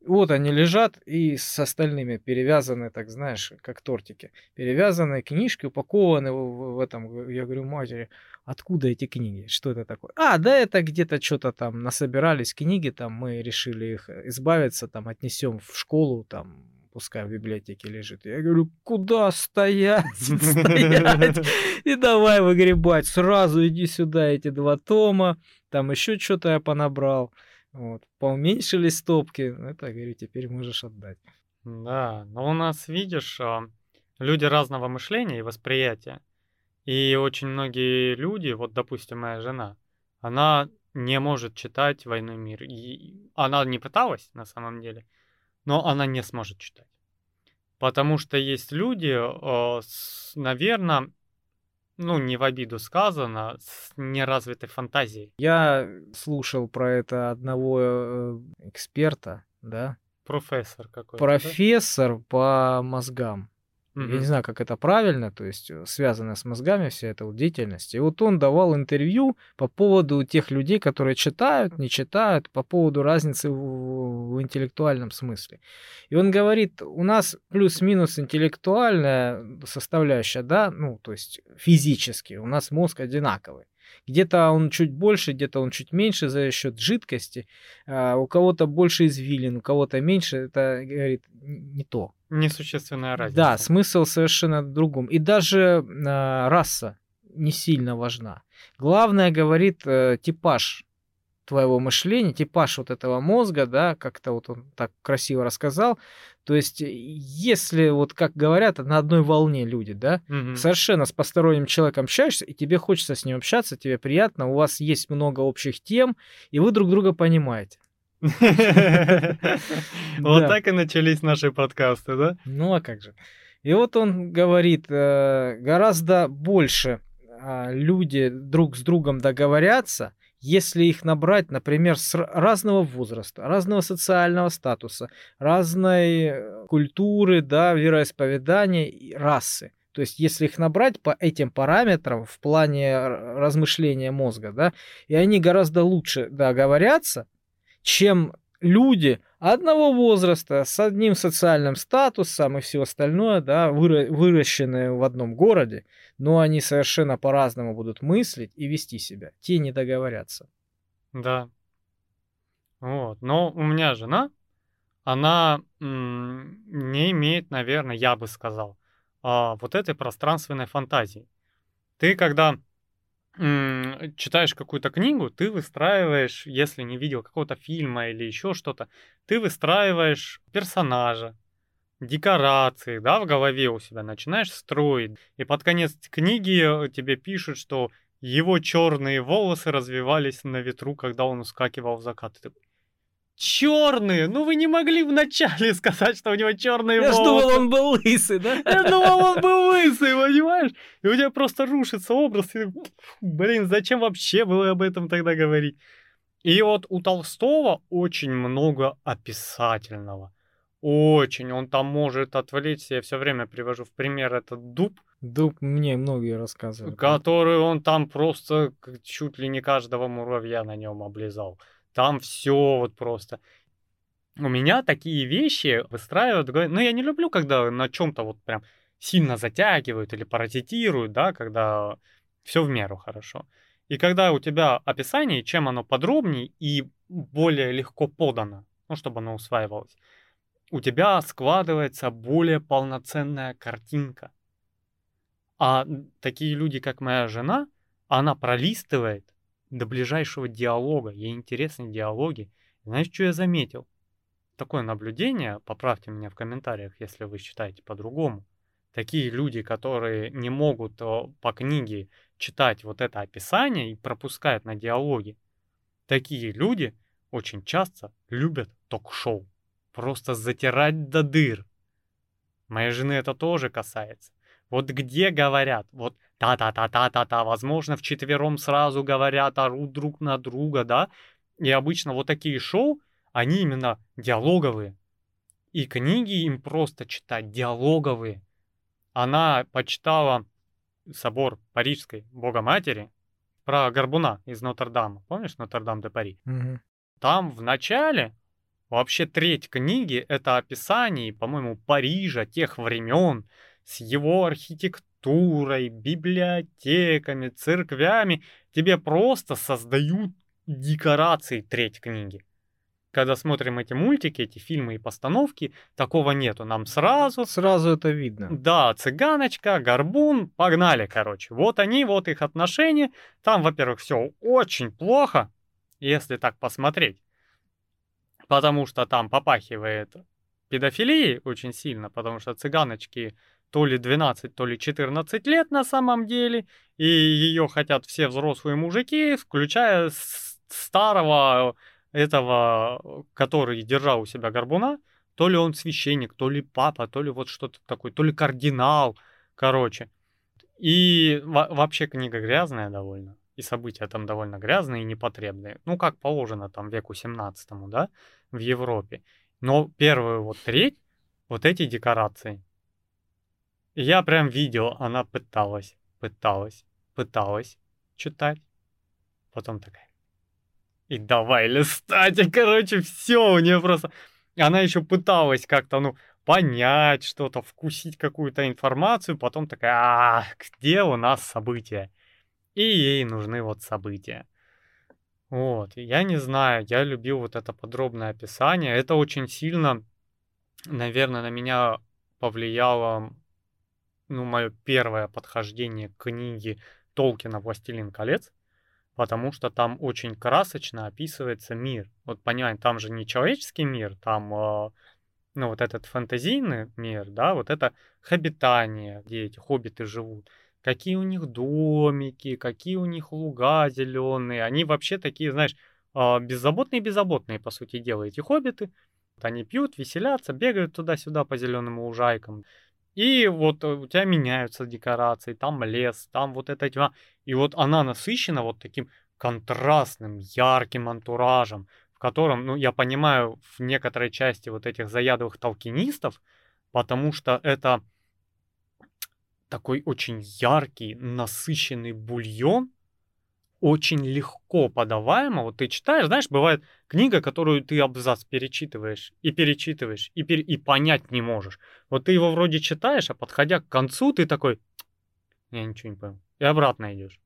Вот они лежат и с остальными перевязаны, так знаешь, как тортики. Перевязанные книжки, упакованы в, в этом. Я говорю матери, откуда эти книги? Что это такое? А, да это где-то что-то там насобирались книги, там мы решили их избавиться, там отнесем в школу, там пускай в библиотеке лежит. Я говорю, куда стоять, стоять? И давай выгребать. Сразу иди сюда, эти два тома. Там еще что-то я понабрал. Вот. Поуменьшились стопки. Это, говорю, теперь можешь отдать. Да, но у нас, видишь, а, люди разного мышления и восприятия. И очень многие люди, вот, допустим, моя жена, она не может читать «Войну и мир». И она не пыталась, на самом деле, но она не сможет читать. Потому что есть люди, э, наверное, ну, не в обиду сказано, с неразвитой фантазией. Я слушал про это одного э, эксперта, да? Профессор какой-то. Профессор да? по мозгам. Mm-hmm. Я не знаю, как это правильно, то есть э, связано с мозгами вся эта вот деятельность. И вот он давал интервью по поводу тех людей, которые читают, не читают, по поводу разницы в, в интеллектуальном смысле. И он говорит, у нас плюс-минус интеллектуальная составляющая, да, ну, то есть физически, у нас мозг одинаковый. Где-то он чуть больше, где-то он чуть меньше за счет жидкости. А у кого-то больше извилин, у кого-то меньше. Это, говорит, не то. Несущественная разница. Да, смысл совершенно другом. И даже э, раса не сильно важна. Главное, говорит, э, типаж твоего мышления, типаж вот этого мозга, да, как-то вот он так красиво рассказал. То есть, если вот, как говорят, на одной волне люди, да, угу. совершенно с посторонним человеком общаешься, и тебе хочется с ним общаться, тебе приятно, у вас есть много общих тем, и вы друг друга понимаете. Вот так и начались наши подкасты, да? Ну а как же. И вот он говорит, э, гораздо больше а, люди друг с другом договорятся, если их набрать, например, с разного возраста, разного социального статуса, разной э, культуры, да, вероисповедания и расы. То есть, если их набрать по этим параметрам в плане размышления мозга, да, и они гораздо лучше договорятся, чем люди одного возраста, с одним социальным статусом и все остальное, да, выращенные в одном городе, но они совершенно по-разному будут мыслить и вести себя. Те не договорятся. Да. Вот. Но у меня жена, она не имеет, наверное, я бы сказал, а, вот этой пространственной фантазии. Ты когда читаешь какую-то книгу, ты выстраиваешь, если не видел какого-то фильма или еще что-то, ты выстраиваешь персонажа, декорации, да, в голове у себя начинаешь строить. И под конец книги тебе пишут, что его черные волосы развивались на ветру, когда он ускакивал в закат. Ты такой, черные. Ну вы не могли вначале сказать, что у него черные Я волосы. Я думал, он был лысый, да? Я думал, он был лысый, понимаешь? И у тебя просто рушится образ. И, блин, зачем вообще было об этом тогда говорить? И вот у Толстого очень много описательного. Очень. Он там может отвлечься. Я все время привожу в пример этот дуб. Дуб мне многие рассказывали. Который он там просто чуть ли не каждого муравья на нем облизал. Там все вот просто. У меня такие вещи выстраивают. Ну, я не люблю, когда на чем-то вот прям сильно затягивают или паразитируют, да, когда все в меру хорошо. И когда у тебя описание, чем оно подробнее и более легко подано, ну, чтобы оно усваивалось, у тебя складывается более полноценная картинка. А такие люди, как моя жена, она пролистывает до ближайшего диалога. Ей интересны диалоги. Знаешь, что я заметил? Такое наблюдение, поправьте меня в комментариях, если вы считаете по-другому. Такие люди, которые не могут по книге читать вот это описание и пропускают на диалоги, такие люди очень часто любят ток-шоу. Просто затирать до дыр. Моей жены это тоже касается. Вот где говорят, вот та-та-та-та-та-та, возможно, вчетвером сразу говорят, орут друг на друга, да? И обычно вот такие шоу, они именно диалоговые. И книги им просто читать диалоговые. Она почитала собор Парижской Богоматери про Горбуна из Нотр-Дама. Помнишь Нотр-Дам-де-Пари? Угу. Там в начале вообще треть книги это описание, по-моему, Парижа тех времен с его архитектурой, библиотеками, церквями. Тебе просто создают декорации треть книги. Когда смотрим эти мультики, эти фильмы и постановки, такого нету. Нам сразу... Сразу это видно. Да, цыганочка, горбун, погнали, короче. Вот они, вот их отношения. Там, во-первых, все очень плохо, если так посмотреть. Потому что там попахивает педофилией очень сильно, потому что цыганочки то ли 12, то ли 14 лет на самом деле, и ее хотят все взрослые мужики, включая старого этого, который держал у себя горбуна, то ли он священник, то ли папа, то ли вот что-то такое, то ли кардинал, короче. И вообще книга грязная довольно, и события там довольно грязные и непотребные. Ну, как положено там веку 17 да, в Европе. Но первую вот треть, вот эти декорации, я прям видел, она пыталась, пыталась, пыталась читать. Потом такая, и давай листать. И, короче, все, у нее просто... Она еще пыталась как-то, ну, понять что-то, вкусить какую-то информацию, потом такая, а, где у нас события? И ей нужны вот события. Вот, я не знаю, я любил вот это подробное описание. Это очень сильно, наверное, на меня повлияло, ну, мое первое подхождение к книге Толкина «Властелин колец», потому что там очень красочно описывается мир. Вот понимаем, там же не человеческий мир, там, э, ну, вот этот фэнтезийный мир, да, вот это хобитание, где эти хоббиты живут. Какие у них домики, какие у них луга зеленые. Они вообще такие, знаешь, э, беззаботные-беззаботные, по сути дела, эти хоббиты. Они пьют, веселятся, бегают туда-сюда по зеленым лужайкам. И вот э, у тебя меняются декорации, там лес, там вот эта тьма. И вот она насыщена вот таким контрастным, ярким антуражем, в котором, ну, я понимаю, в некоторой части вот этих заядовых толкинистов, потому что это такой очень яркий, насыщенный бульон, очень легко подаваемо. Вот ты читаешь, знаешь, бывает книга, которую ты абзац перечитываешь и перечитываешь, и, пер... и понять не можешь. Вот ты его вроде читаешь, а подходя к концу, ты такой, я ничего не понял, и обратно идешь.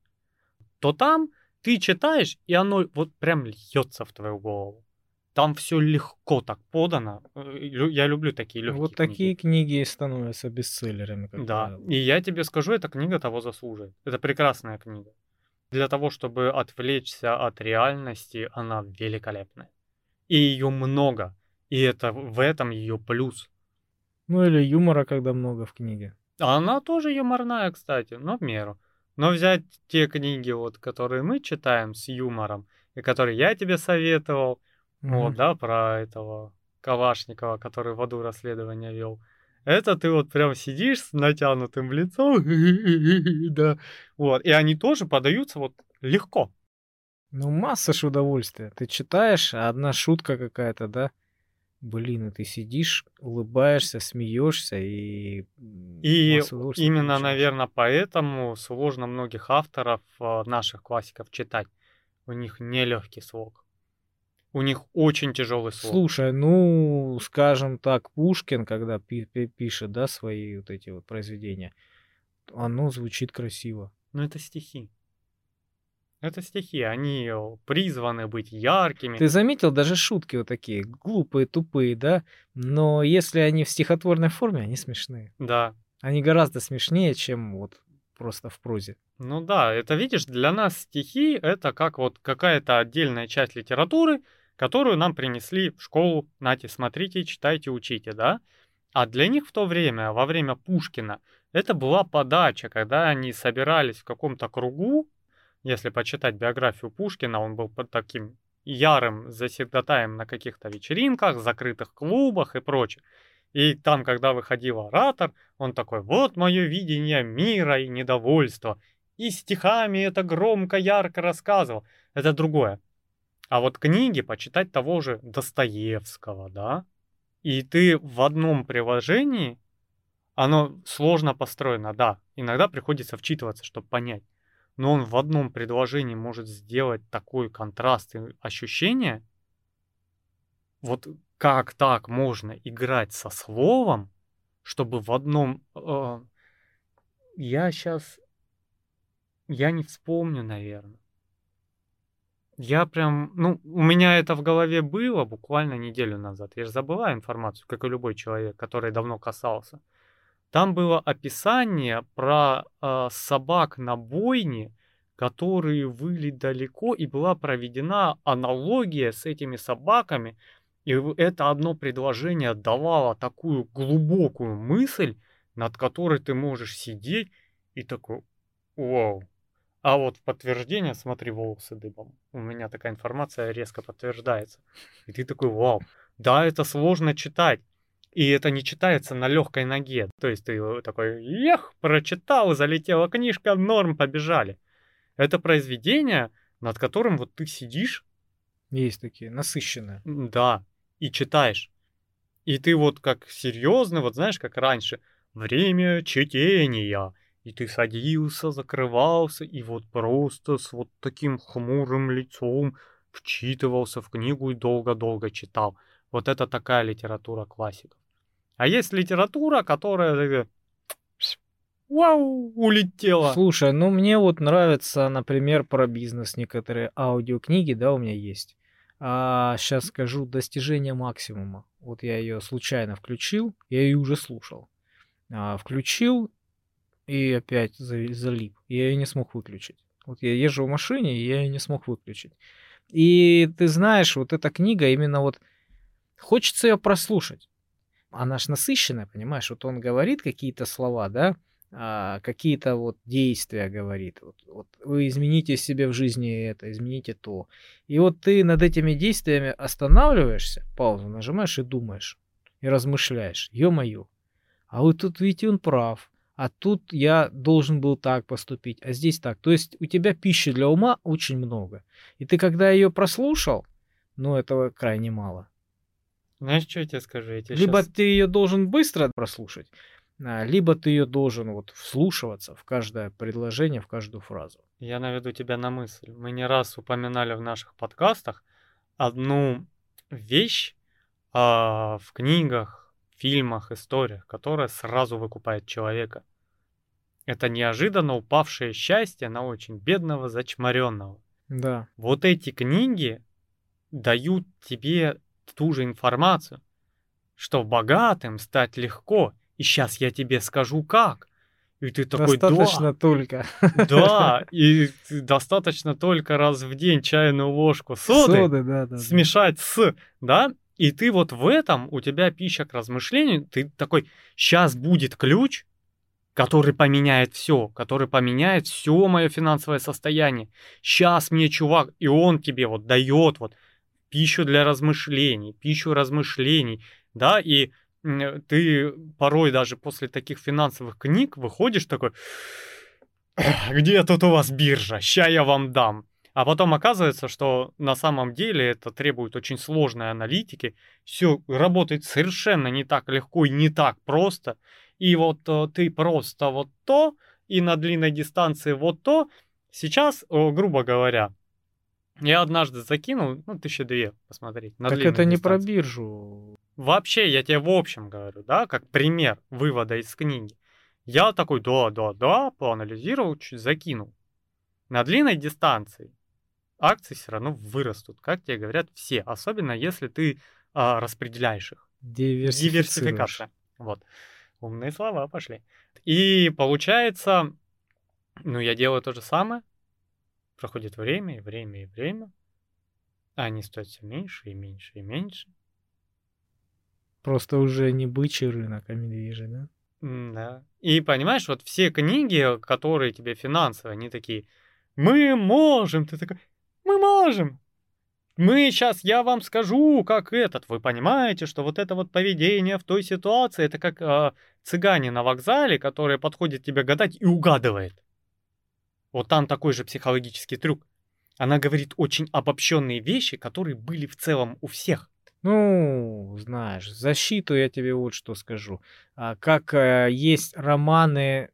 То там ты читаешь, и оно вот прям льется в твою голову. Там все легко так подано. Э, я люблю такие легкие Вот книги. такие книги становятся бестселлерами. да, правило. и я тебе скажу, эта книга того заслуживает. Это прекрасная книга для того, чтобы отвлечься от реальности, она великолепная. И ее много. И это в этом ее плюс. Ну или юмора, когда много в книге. Она тоже юморная, кстати, но в меру. Но взять те книги, вот, которые мы читаем с юмором, и которые я тебе советовал, mm-hmm. вот, да, про этого Кавашникова, который в аду расследование вел. Это ты вот прям сидишь с натянутым лицом, да, вот, и они тоже подаются вот легко. Ну, масса ж удовольствия. Ты читаешь, а одна шутка какая-то, да? Блин, и ты сидишь, улыбаешься, смеешься и... И именно, наверное, поэтому сложно многих авторов, а, наших классиков читать. У них нелегкий слог. У них очень тяжелый слог. Слушай, ну, скажем так, Пушкин, когда пи- пи- пишет, да, свои вот эти вот произведения, оно звучит красиво. Ну, это стихи. Это стихи, они призваны быть яркими. Ты заметил, даже шутки вот такие, глупые, тупые, да? Но если они в стихотворной форме, они смешные. Да. Они гораздо смешнее, чем вот просто в прозе. Ну да, это видишь, для нас стихи это как вот какая-то отдельная часть литературы, которую нам принесли в школу, нате, смотрите, читайте, учите, да? А для них в то время, во время Пушкина, это была подача, когда они собирались в каком-то кругу, если почитать биографию Пушкина, он был под таким ярым завсегдатаем на каких-то вечеринках, закрытых клубах и прочее. И там, когда выходил оратор, он такой, вот мое видение мира и недовольства. И стихами это громко, ярко рассказывал. Это другое. А вот книги почитать того же Достоевского, да, и ты в одном приложении, оно сложно построено, да, иногда приходится вчитываться, чтобы понять, но он в одном предложении может сделать такой контраст и ощущение, вот как так можно играть со словом, чтобы в одном... Э, я сейчас... Я не вспомню, наверное. Я прям, ну, у меня это в голове было буквально неделю назад. Я же забываю информацию, как и любой человек, который давно касался. Там было описание про э, собак на бойне, которые выли далеко, и была проведена аналогия с этими собаками. И это одно предложение давало такую глубокую мысль, над которой ты можешь сидеть и такой, вау, а вот в подтверждение, смотри, волосы дыбом. У меня такая информация резко подтверждается. И ты такой, вау, да, это сложно читать. И это не читается на легкой ноге. То есть ты такой, эх, прочитал, залетела книжка, норм, побежали. Это произведение, над которым вот ты сидишь. Есть такие, насыщенные. Да, и читаешь. И ты вот как серьезно, вот знаешь, как раньше, время чтения, и ты садился, закрывался, и вот просто с вот таким хмурым лицом вчитывался в книгу и долго-долго читал. Вот это такая литература классиков. А есть литература, которая вау, улетела. Слушай, ну мне вот нравится, например, про бизнес некоторые аудиокниги, да, у меня есть. А сейчас скажу достижение максимума. Вот я ее случайно включил, я ее уже слушал. А, включил и опять залип. Я ее не смог выключить. Вот я езжу в машине, и я ее не смог выключить. И ты знаешь, вот эта книга именно вот хочется ее прослушать. Она ж насыщенная, понимаешь? Вот он говорит какие-то слова, да, а, какие-то вот действия говорит. Вот, вот вы измените себе в жизни это, измените то. И вот ты над этими действиями останавливаешься, паузу нажимаешь и думаешь, и размышляешь. Ё-моё. А вот тут, видите, он прав а тут я должен был так поступить, а здесь так. То есть у тебя пищи для ума очень много. И ты когда ее прослушал, ну этого крайне мало. Знаешь, что я тебе скажу? Я тебе либо сейчас... ты ее должен быстро прослушать, а, либо ты ее должен вот вслушиваться в каждое предложение, в каждую фразу. Я наведу тебя на мысль. Мы не раз упоминали в наших подкастах одну вещь а, в книгах, фильмах, историях, которая сразу выкупает человека. Это неожиданно упавшее счастье на очень бедного, зачмаренного. Да. Вот эти книги дают тебе ту же информацию, что богатым стать легко, и сейчас я тебе скажу как. И ты такой, достаточно да, только. Да, и достаточно только раз в день чайную ложку соды, соды да, да, смешать да. с, да, и ты вот в этом, у тебя пища к размышлению, ты такой, сейчас будет ключ, который поменяет все, который поменяет все мое финансовое состояние. Сейчас мне чувак, и он тебе вот дает вот пищу для размышлений, пищу размышлений, да, и ты порой даже после таких финансовых книг выходишь такой, где тут у вас биржа, ща я вам дам. А потом оказывается, что на самом деле это требует очень сложной аналитики. Все работает совершенно не так легко и не так просто. И вот э, ты просто вот то, и на длинной дистанции вот то. Сейчас, грубо говоря, я однажды закинул, ну, тысяча две посмотреть. На так это не про биржу. Вообще, я тебе в общем говорю, да, как пример вывода из книги. Я такой, да, да, да, поанализировал, чуть закинул. На длинной дистанции акции все равно вырастут, как тебе говорят все, особенно если ты а, распределяешь их. Диверсификация. Вот. Умные слова пошли. И получается, ну, я делаю то же самое. Проходит время, и время, и время. А они стоят все меньше, и меньше, и меньше. Просто уже не бычий рынок, а медвежий, да? Да. И понимаешь, вот все книги, которые тебе финансовые, они такие, мы можем, ты такой, мы можем. Мы сейчас, я вам скажу, как этот. Вы понимаете, что вот это вот поведение в той ситуации, это как э, цыгане на вокзале, которые подходят тебе гадать и угадывает. Вот там такой же психологический трюк. Она говорит очень обобщенные вещи, которые были в целом у всех. Ну, знаешь, защиту я тебе вот что скажу. А, как э, есть романы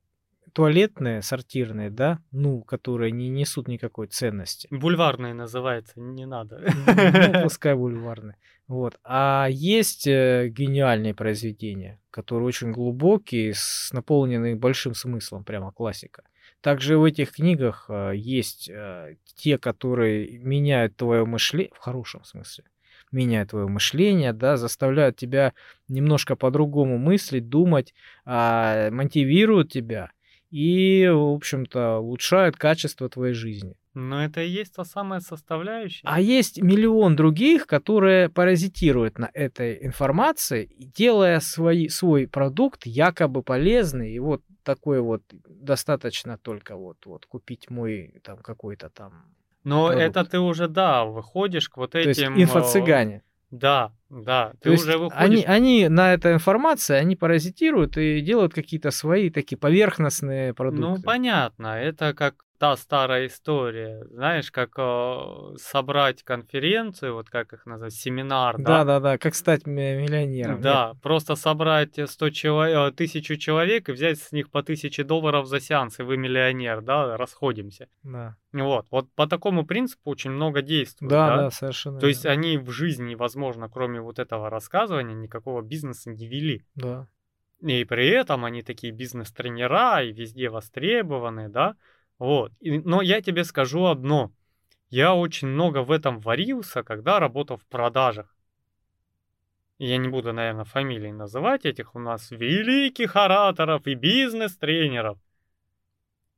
туалетные, сортирные, да, ну, которые не несут никакой ценности. Бульварные называется, не надо. Ну, пускай бульварные. Вот. А есть э, гениальные произведения, которые очень глубокие, с наполнены большим смыслом, прямо классика. Также в этих книгах э, есть э, те, которые меняют твое мышление, в хорошем смысле, меняют твое мышление, да, заставляют тебя немножко по-другому мыслить, думать, а, мотивируют тебя и, в общем-то, улучшают качество твоей жизни. Но это и есть та самая составляющая. А есть миллион других, которые паразитируют на этой информации, делая свой, свой продукт якобы полезный. И вот такой вот достаточно только вот, вот купить мой там какой-то там Но продукт. это ты уже, да, выходишь к вот этим... То есть инфо-цыгане. Да, да. Ты То уже выходишь... они, они на этой информации, они паразитируют и делают какие-то свои такие поверхностные продукты. Ну, понятно. Это как та старая история, знаешь, как э, собрать конференцию, вот как их назвать, семинар, да? Да, да, да, как стать миллионером. Да, нет? просто собрать 100 человек, тысячу человек и взять с них по тысяче долларов за сеанс, и вы миллионер, да, расходимся. Да. Вот, вот по такому принципу очень много действует. Да, да, да совершенно. То есть они в жизни, возможно, кроме вот этого рассказывания, никакого бизнеса не вели. Да. И при этом они такие бизнес-тренера и везде востребованы, да. Вот. И, но я тебе скажу одно. Я очень много в этом варился, когда работал в продажах. Я не буду, наверное, фамилии называть этих у нас великих ораторов и бизнес-тренеров.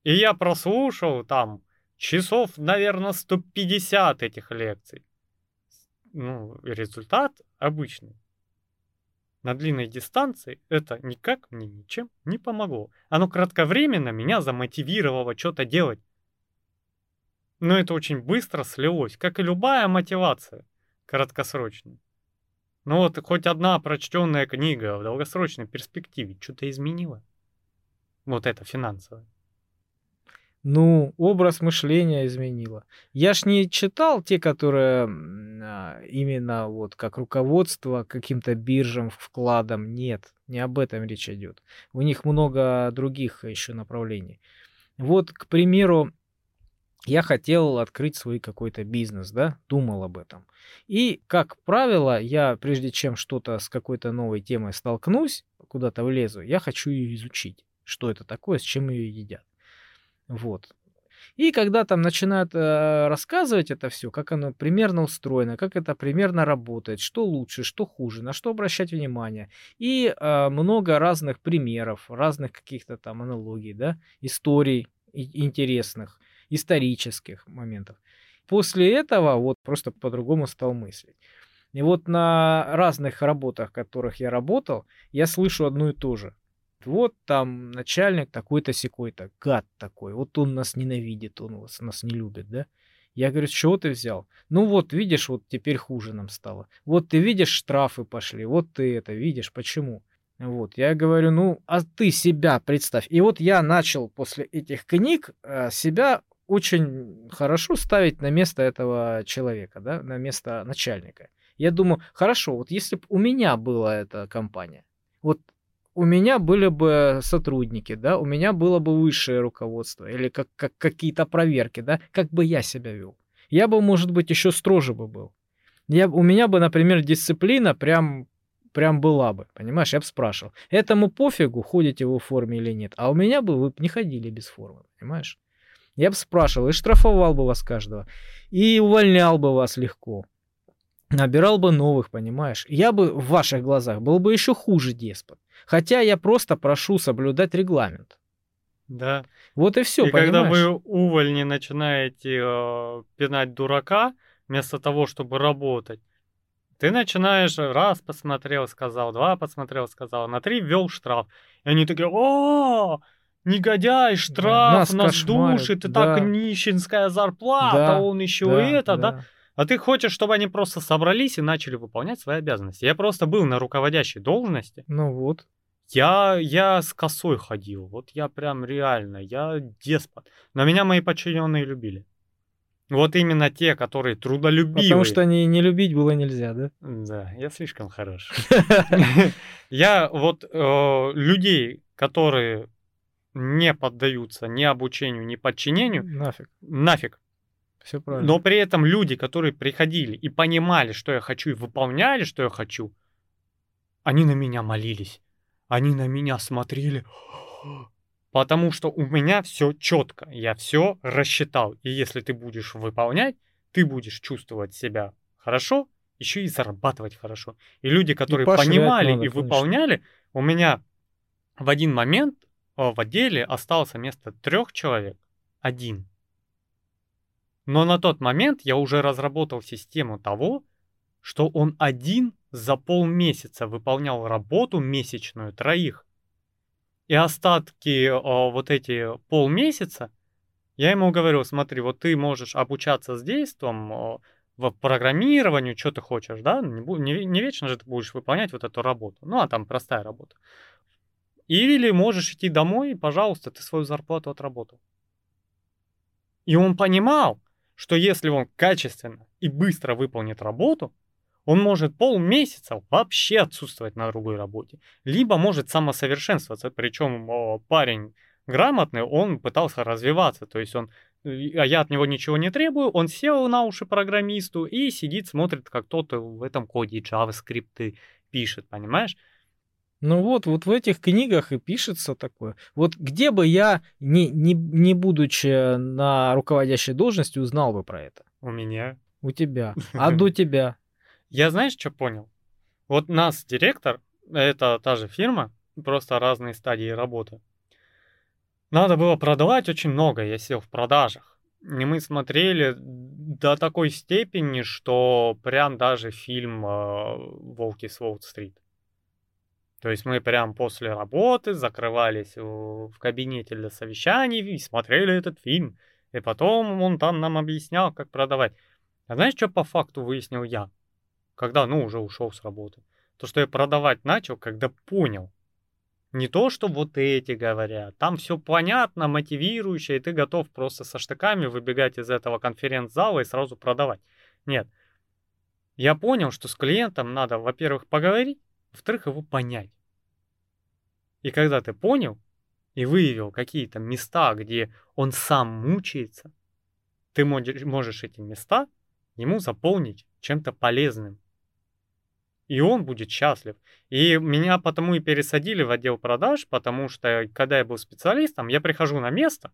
И я прослушал там часов, наверное, 150 этих лекций. Ну, результат обычный на длинной дистанции это никак мне ничем не помогло. Оно кратковременно меня замотивировало что-то делать. Но это очень быстро слилось, как и любая мотивация краткосрочная. Но вот хоть одна прочтенная книга в долгосрочной перспективе что-то изменила. Вот это финансовое. Ну, образ мышления изменила. Я ж не читал те, которые а, именно вот как руководство каким-то биржам, вкладом. Нет, не об этом речь идет. У них много других еще направлений. Вот, к примеру, я хотел открыть свой какой-то бизнес, да, думал об этом. И, как правило, я, прежде чем что-то с какой-то новой темой столкнусь, куда-то влезу, я хочу ее изучить, что это такое, с чем ее едят. Вот. И когда там начинают э, рассказывать это все, как оно примерно устроено, как это примерно работает, что лучше, что хуже, на что обращать внимание. И э, много разных примеров, разных каких-то там аналогий, да, историй интересных, исторических моментов. После этого вот просто по-другому стал мыслить. И вот на разных работах, в которых я работал, я слышу одно и то же. Вот там начальник такой-то секой-то, гад такой, вот он нас ненавидит, он вас, нас не любит, да? Я говорю, с чего ты взял? Ну вот, видишь, вот теперь хуже нам стало. Вот ты видишь, штрафы пошли, вот ты это видишь, почему? Вот, я говорю, ну, а ты себя представь. И вот я начал после этих книг э, себя очень хорошо ставить на место этого человека, да, на место начальника. Я думаю, хорошо, вот если бы у меня была эта компания, вот у меня были бы сотрудники, да, у меня было бы высшее руководство или как, как какие-то проверки, да, как бы я себя вел. Я бы, может быть, еще строже бы был. Я, у меня бы, например, дисциплина прям, прям была бы, понимаешь, я бы спрашивал. Этому пофигу, ходите вы в форме или нет, а у меня бы вы не ходили без формы, понимаешь? Я бы спрашивал и штрафовал бы вас каждого, и увольнял бы вас легко. Набирал бы новых, понимаешь? Я бы в ваших глазах был бы еще хуже деспот. Хотя я просто прошу соблюдать регламент. Да. Вот и все, И когда вы увольни начинаете э, пинать дурака, вместо того, чтобы работать, ты начинаешь раз посмотрел, сказал, два посмотрел, сказал, на три ввел штраф. И они такие, о, негодяй, штраф, нас нас, кошмарит, душит, и да. так нищенская зарплата, Да, он еще Да, это, да. да. А ты хочешь, чтобы они просто собрались и начали выполнять свои обязанности. Я просто был на руководящей должности. Ну вот. Я, я с косой ходил. Вот я прям реально, я деспот. Но меня мои подчиненные любили. Вот именно те, которые трудолюбивые. Потому что не, не любить было нельзя, да? Да, я слишком хорош. Я вот э, людей, которые не поддаются ни обучению, ни подчинению, Нафиг. нафиг. Все правильно. Но при этом люди, которые приходили и понимали, что я хочу, и выполняли, что я хочу, они на меня молились. Они на меня смотрели. Потому что у меня все четко. Я все рассчитал. И если ты будешь выполнять, ты будешь чувствовать себя хорошо, еще и зарабатывать хорошо. И люди, которые поощрять понимали надо, и конечно. выполняли, у меня в один момент э, в отделе остался вместо трех человек один. Но на тот момент я уже разработал систему того, что он один за полмесяца выполнял работу месячную троих. И остатки э, вот эти полмесяца я ему говорю, смотри, вот ты можешь обучаться с действом э, в программированию, что ты хочешь, да? Не, не, не вечно же ты будешь выполнять вот эту работу. Ну, а там простая работа. Или можешь идти домой, пожалуйста, ты свою зарплату отработал. И он понимал, что если он качественно и быстро выполнит работу, он может полмесяца вообще отсутствовать на другой работе. Либо может самосовершенствоваться. Причем парень грамотный, он пытался развиваться. То есть он, и- а я от него ничего не требую, он сел на уши программисту и сидит, смотрит, как кто-то в этом коде JavaScript пишет, понимаешь? Ну вот, вот в этих книгах и пишется такое. Вот где бы я, не, не, не будучи на руководящей должности, узнал бы про это? У меня. У тебя. А до тебя? Я знаешь, что понял? Вот нас директор, это та же фирма, просто разные стадии работы. Надо было продавать очень много, я сел в продажах. И мы смотрели до такой степени, что прям даже фильм э, «Волки с Уолл-стрит». То есть мы прям после работы закрывались в кабинете для совещаний и смотрели этот фильм. И потом он там нам объяснял, как продавать. А знаешь, что по факту выяснил я? Когда, ну, уже ушел с работы. То, что я продавать начал, когда понял. Не то, что вот эти говорят. Там все понятно, мотивирующее, и ты готов просто со штыками выбегать из этого конференц-зала и сразу продавать. Нет. Я понял, что с клиентом надо, во-первых, поговорить, во-вторых, его понять. И когда ты понял и выявил какие-то места, где он сам мучается, ты можешь эти места ему заполнить чем-то полезным. И он будет счастлив. И меня потому и пересадили в отдел продаж, потому что когда я был специалистом, я прихожу на место,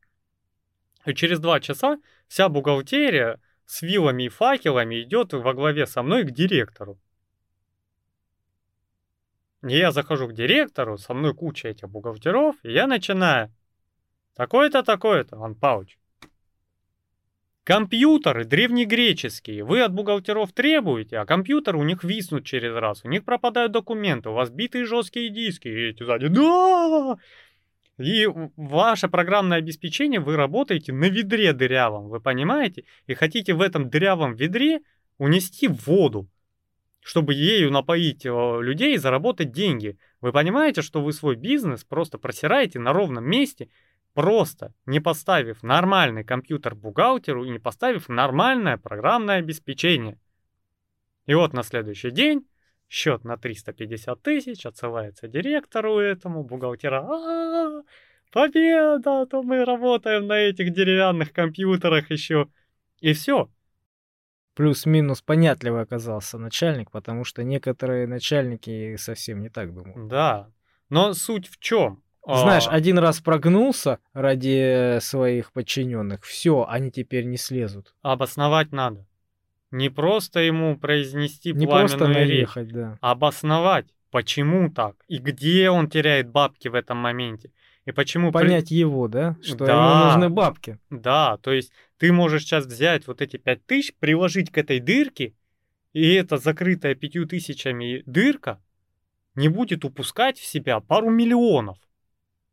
и через два часа вся бухгалтерия с вилами и факелами идет во главе со мной к директору. Я захожу к директору, со мной куча этих бухгалтеров, и я начинаю. Такое-то, такое-то, Иван Павлович. Компьютеры древнегреческие. Вы от бухгалтеров требуете, а компьютеры у них виснут через раз. У них пропадают документы, у вас битые жесткие диски. И эти сзади, да! И ваше программное обеспечение, вы работаете на ведре дырявом, вы понимаете? И хотите в этом дырявом ведре унести воду, чтобы ею напоить э, людей и заработать деньги. Вы понимаете, что вы свой бизнес просто просираете на ровном месте, просто не поставив нормальный компьютер бухгалтеру и не поставив нормальное программное обеспечение. И вот на следующий день счет на 350 тысяч отсылается директору этому, бухгалтера. «А, победа, то мы работаем на этих деревянных компьютерах еще. И все. Плюс-минус понятливый оказался начальник, потому что некоторые начальники совсем не так думают. Да. Но суть в чем? Знаешь, А, один раз прогнулся ради своих подчиненных, все, они теперь не слезут. обосновать надо. Не просто ему произнести Не просто пламенную речь, наехать, да. обосновать, почему так, и где он теряет бабки в этом моменте, и почему... Понять его, да, что Да. ему нужны бабки. Да, то есть ты можешь сейчас взять вот эти пять тысяч, приложить к этой дырке, и эта закрытая пятью тысячами дырка не будет упускать в себя пару миллионов.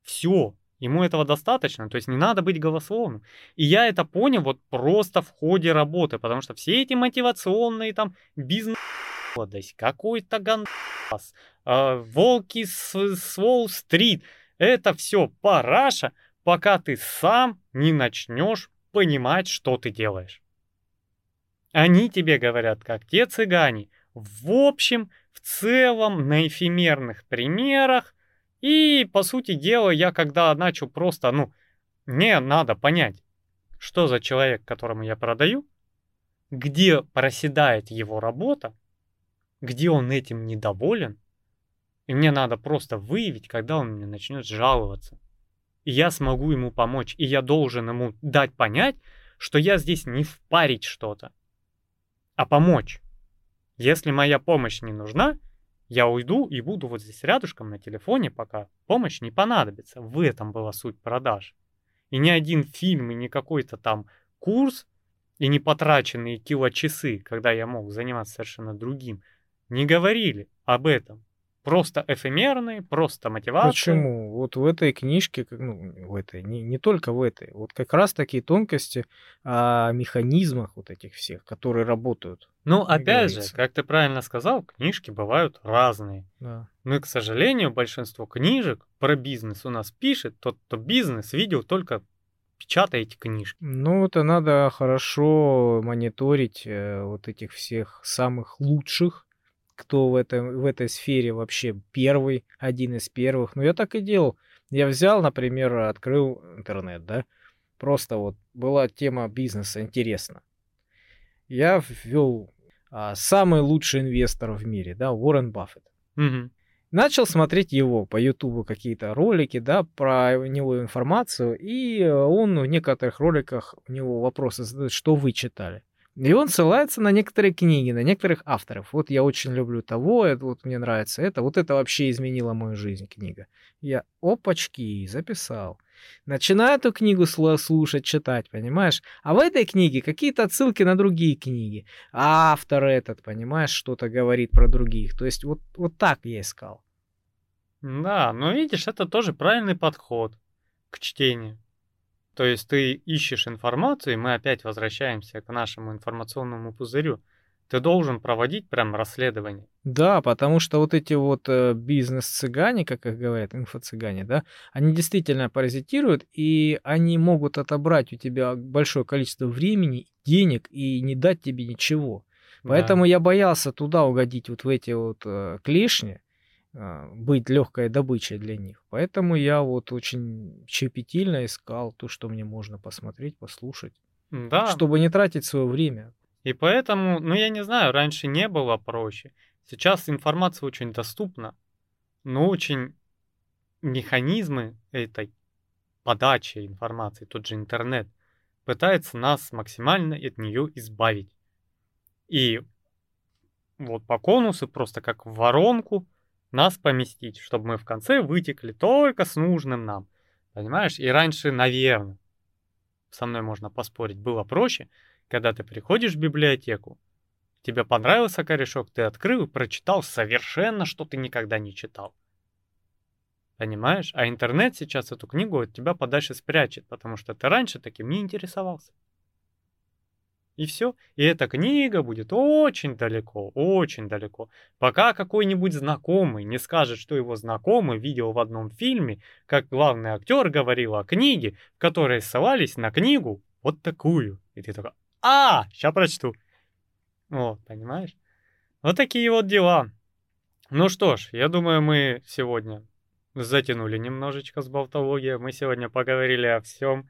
Все, ему этого достаточно, то есть не надо быть голословным. И я это понял вот просто в ходе работы, потому что все эти мотивационные там бизнес какой-то гандас, а, волки с, с Уолл-стрит, это все параша, пока ты сам не начнешь понимать, что ты делаешь. Они тебе говорят, как те цыгане, в общем, в целом, на эфемерных примерах. И, по сути дела, я когда начал просто, ну, мне надо понять, что за человек, которому я продаю, где проседает его работа, где он этим недоволен, и мне надо просто выявить, когда он мне начнет жаловаться. И я смогу ему помочь, и я должен ему дать понять, что я здесь не впарить что-то, а помочь. Если моя помощь не нужна, я уйду и буду вот здесь рядышком на телефоне, пока помощь не понадобится. В этом была суть продаж. И ни один фильм, и ни какой-то там курс, и не потраченные килочасы, когда я мог заниматься совершенно другим, не говорили об этом. Просто эфемерные, просто мотивация. Почему? Вот в этой книжке, ну, в этой, не, не только в этой, вот как раз такие тонкости о механизмах вот этих всех, которые работают. Ну, опять же, говорится. как ты правильно сказал, книжки бывают разные. Да. Ну и, к сожалению, большинство книжек про бизнес у нас пишет тот, кто бизнес видел только печатаете книжки. Ну, это надо хорошо мониторить э, вот этих всех самых лучших, кто в, этом, в этой сфере вообще первый, один из первых. Ну, я так и делал. Я взял, например, открыл интернет, да, просто вот была тема бизнеса интересна. Я ввел а, самый лучший инвестор в мире, да, Уоррен Баффет. Мгм. Начал смотреть его по Ютубу какие-то ролики, да, про него информацию, и он в некоторых роликах у него вопросы задает, что вы читали. И он ссылается на некоторые книги, на некоторых авторов. Вот я очень люблю того, это вот мне нравится это, вот это вообще изменило мою жизнь книга. Я опачки записал. Начинаю эту книгу слушать, читать, понимаешь? А в этой книге какие-то отсылки на другие книги. А автор этот, понимаешь, что-то говорит про других. То есть вот, вот так я искал. Да, но видишь, это тоже правильный подход к чтению. То есть ты ищешь информацию, и мы опять возвращаемся к нашему информационному пузырю. Ты должен проводить прям расследование. Да, потому что вот эти вот э, бизнес-цыгане, как их говорят, инфо-цыгане, да, они действительно паразитируют, и они могут отобрать у тебя большое количество времени, денег и не дать тебе ничего. Да. Поэтому я боялся туда угодить вот в эти вот э, клешни, быть легкой добычей для них. Поэтому я вот очень щепетильно искал то, что мне можно посмотреть, послушать, Да. чтобы не тратить свое время. И поэтому, ну я не знаю, раньше не было проще. Сейчас информация очень доступна, но очень механизмы этой подачи информации, тот же интернет, пытается нас максимально от нее избавить. И вот по конусу просто как в воронку нас поместить, чтобы мы в конце вытекли только с нужным нам. Понимаешь? И раньше, наверное, со мной можно поспорить, было проще, когда ты приходишь в библиотеку, тебе понравился корешок, ты открыл и прочитал совершенно, что ты никогда не читал. Понимаешь? А интернет сейчас эту книгу от тебя подальше спрячет, потому что ты раньше таким не интересовался. И все. И эта книга будет очень далеко, очень далеко. Пока какой-нибудь знакомый не скажет, что его знакомый видел в одном фильме, как главный актер говорил о книге, в которой ссылались на книгу вот такую. И ты такой, а, сейчас прочту. Вот, понимаешь? Вот такие вот дела. Ну что ж, я думаю, мы сегодня затянули немножечко с болтологией. Мы сегодня поговорили о всем,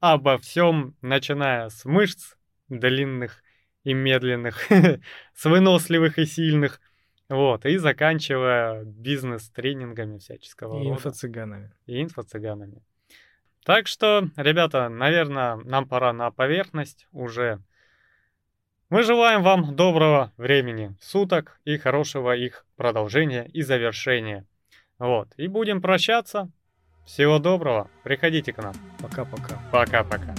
обо всем, начиная с мышц длинных и медленных, с выносливых и сильных, Вот, и заканчивая бизнес-тренингами всяческого И рода. инфо-цыганами. И инфо-цыганами. Так что, ребята, наверное, нам пора на поверхность уже. Мы желаем вам доброго времени суток и хорошего их продолжения и завершения. Вот, и будем прощаться. Всего доброго, приходите к нам. Пока-пока. Пока-пока.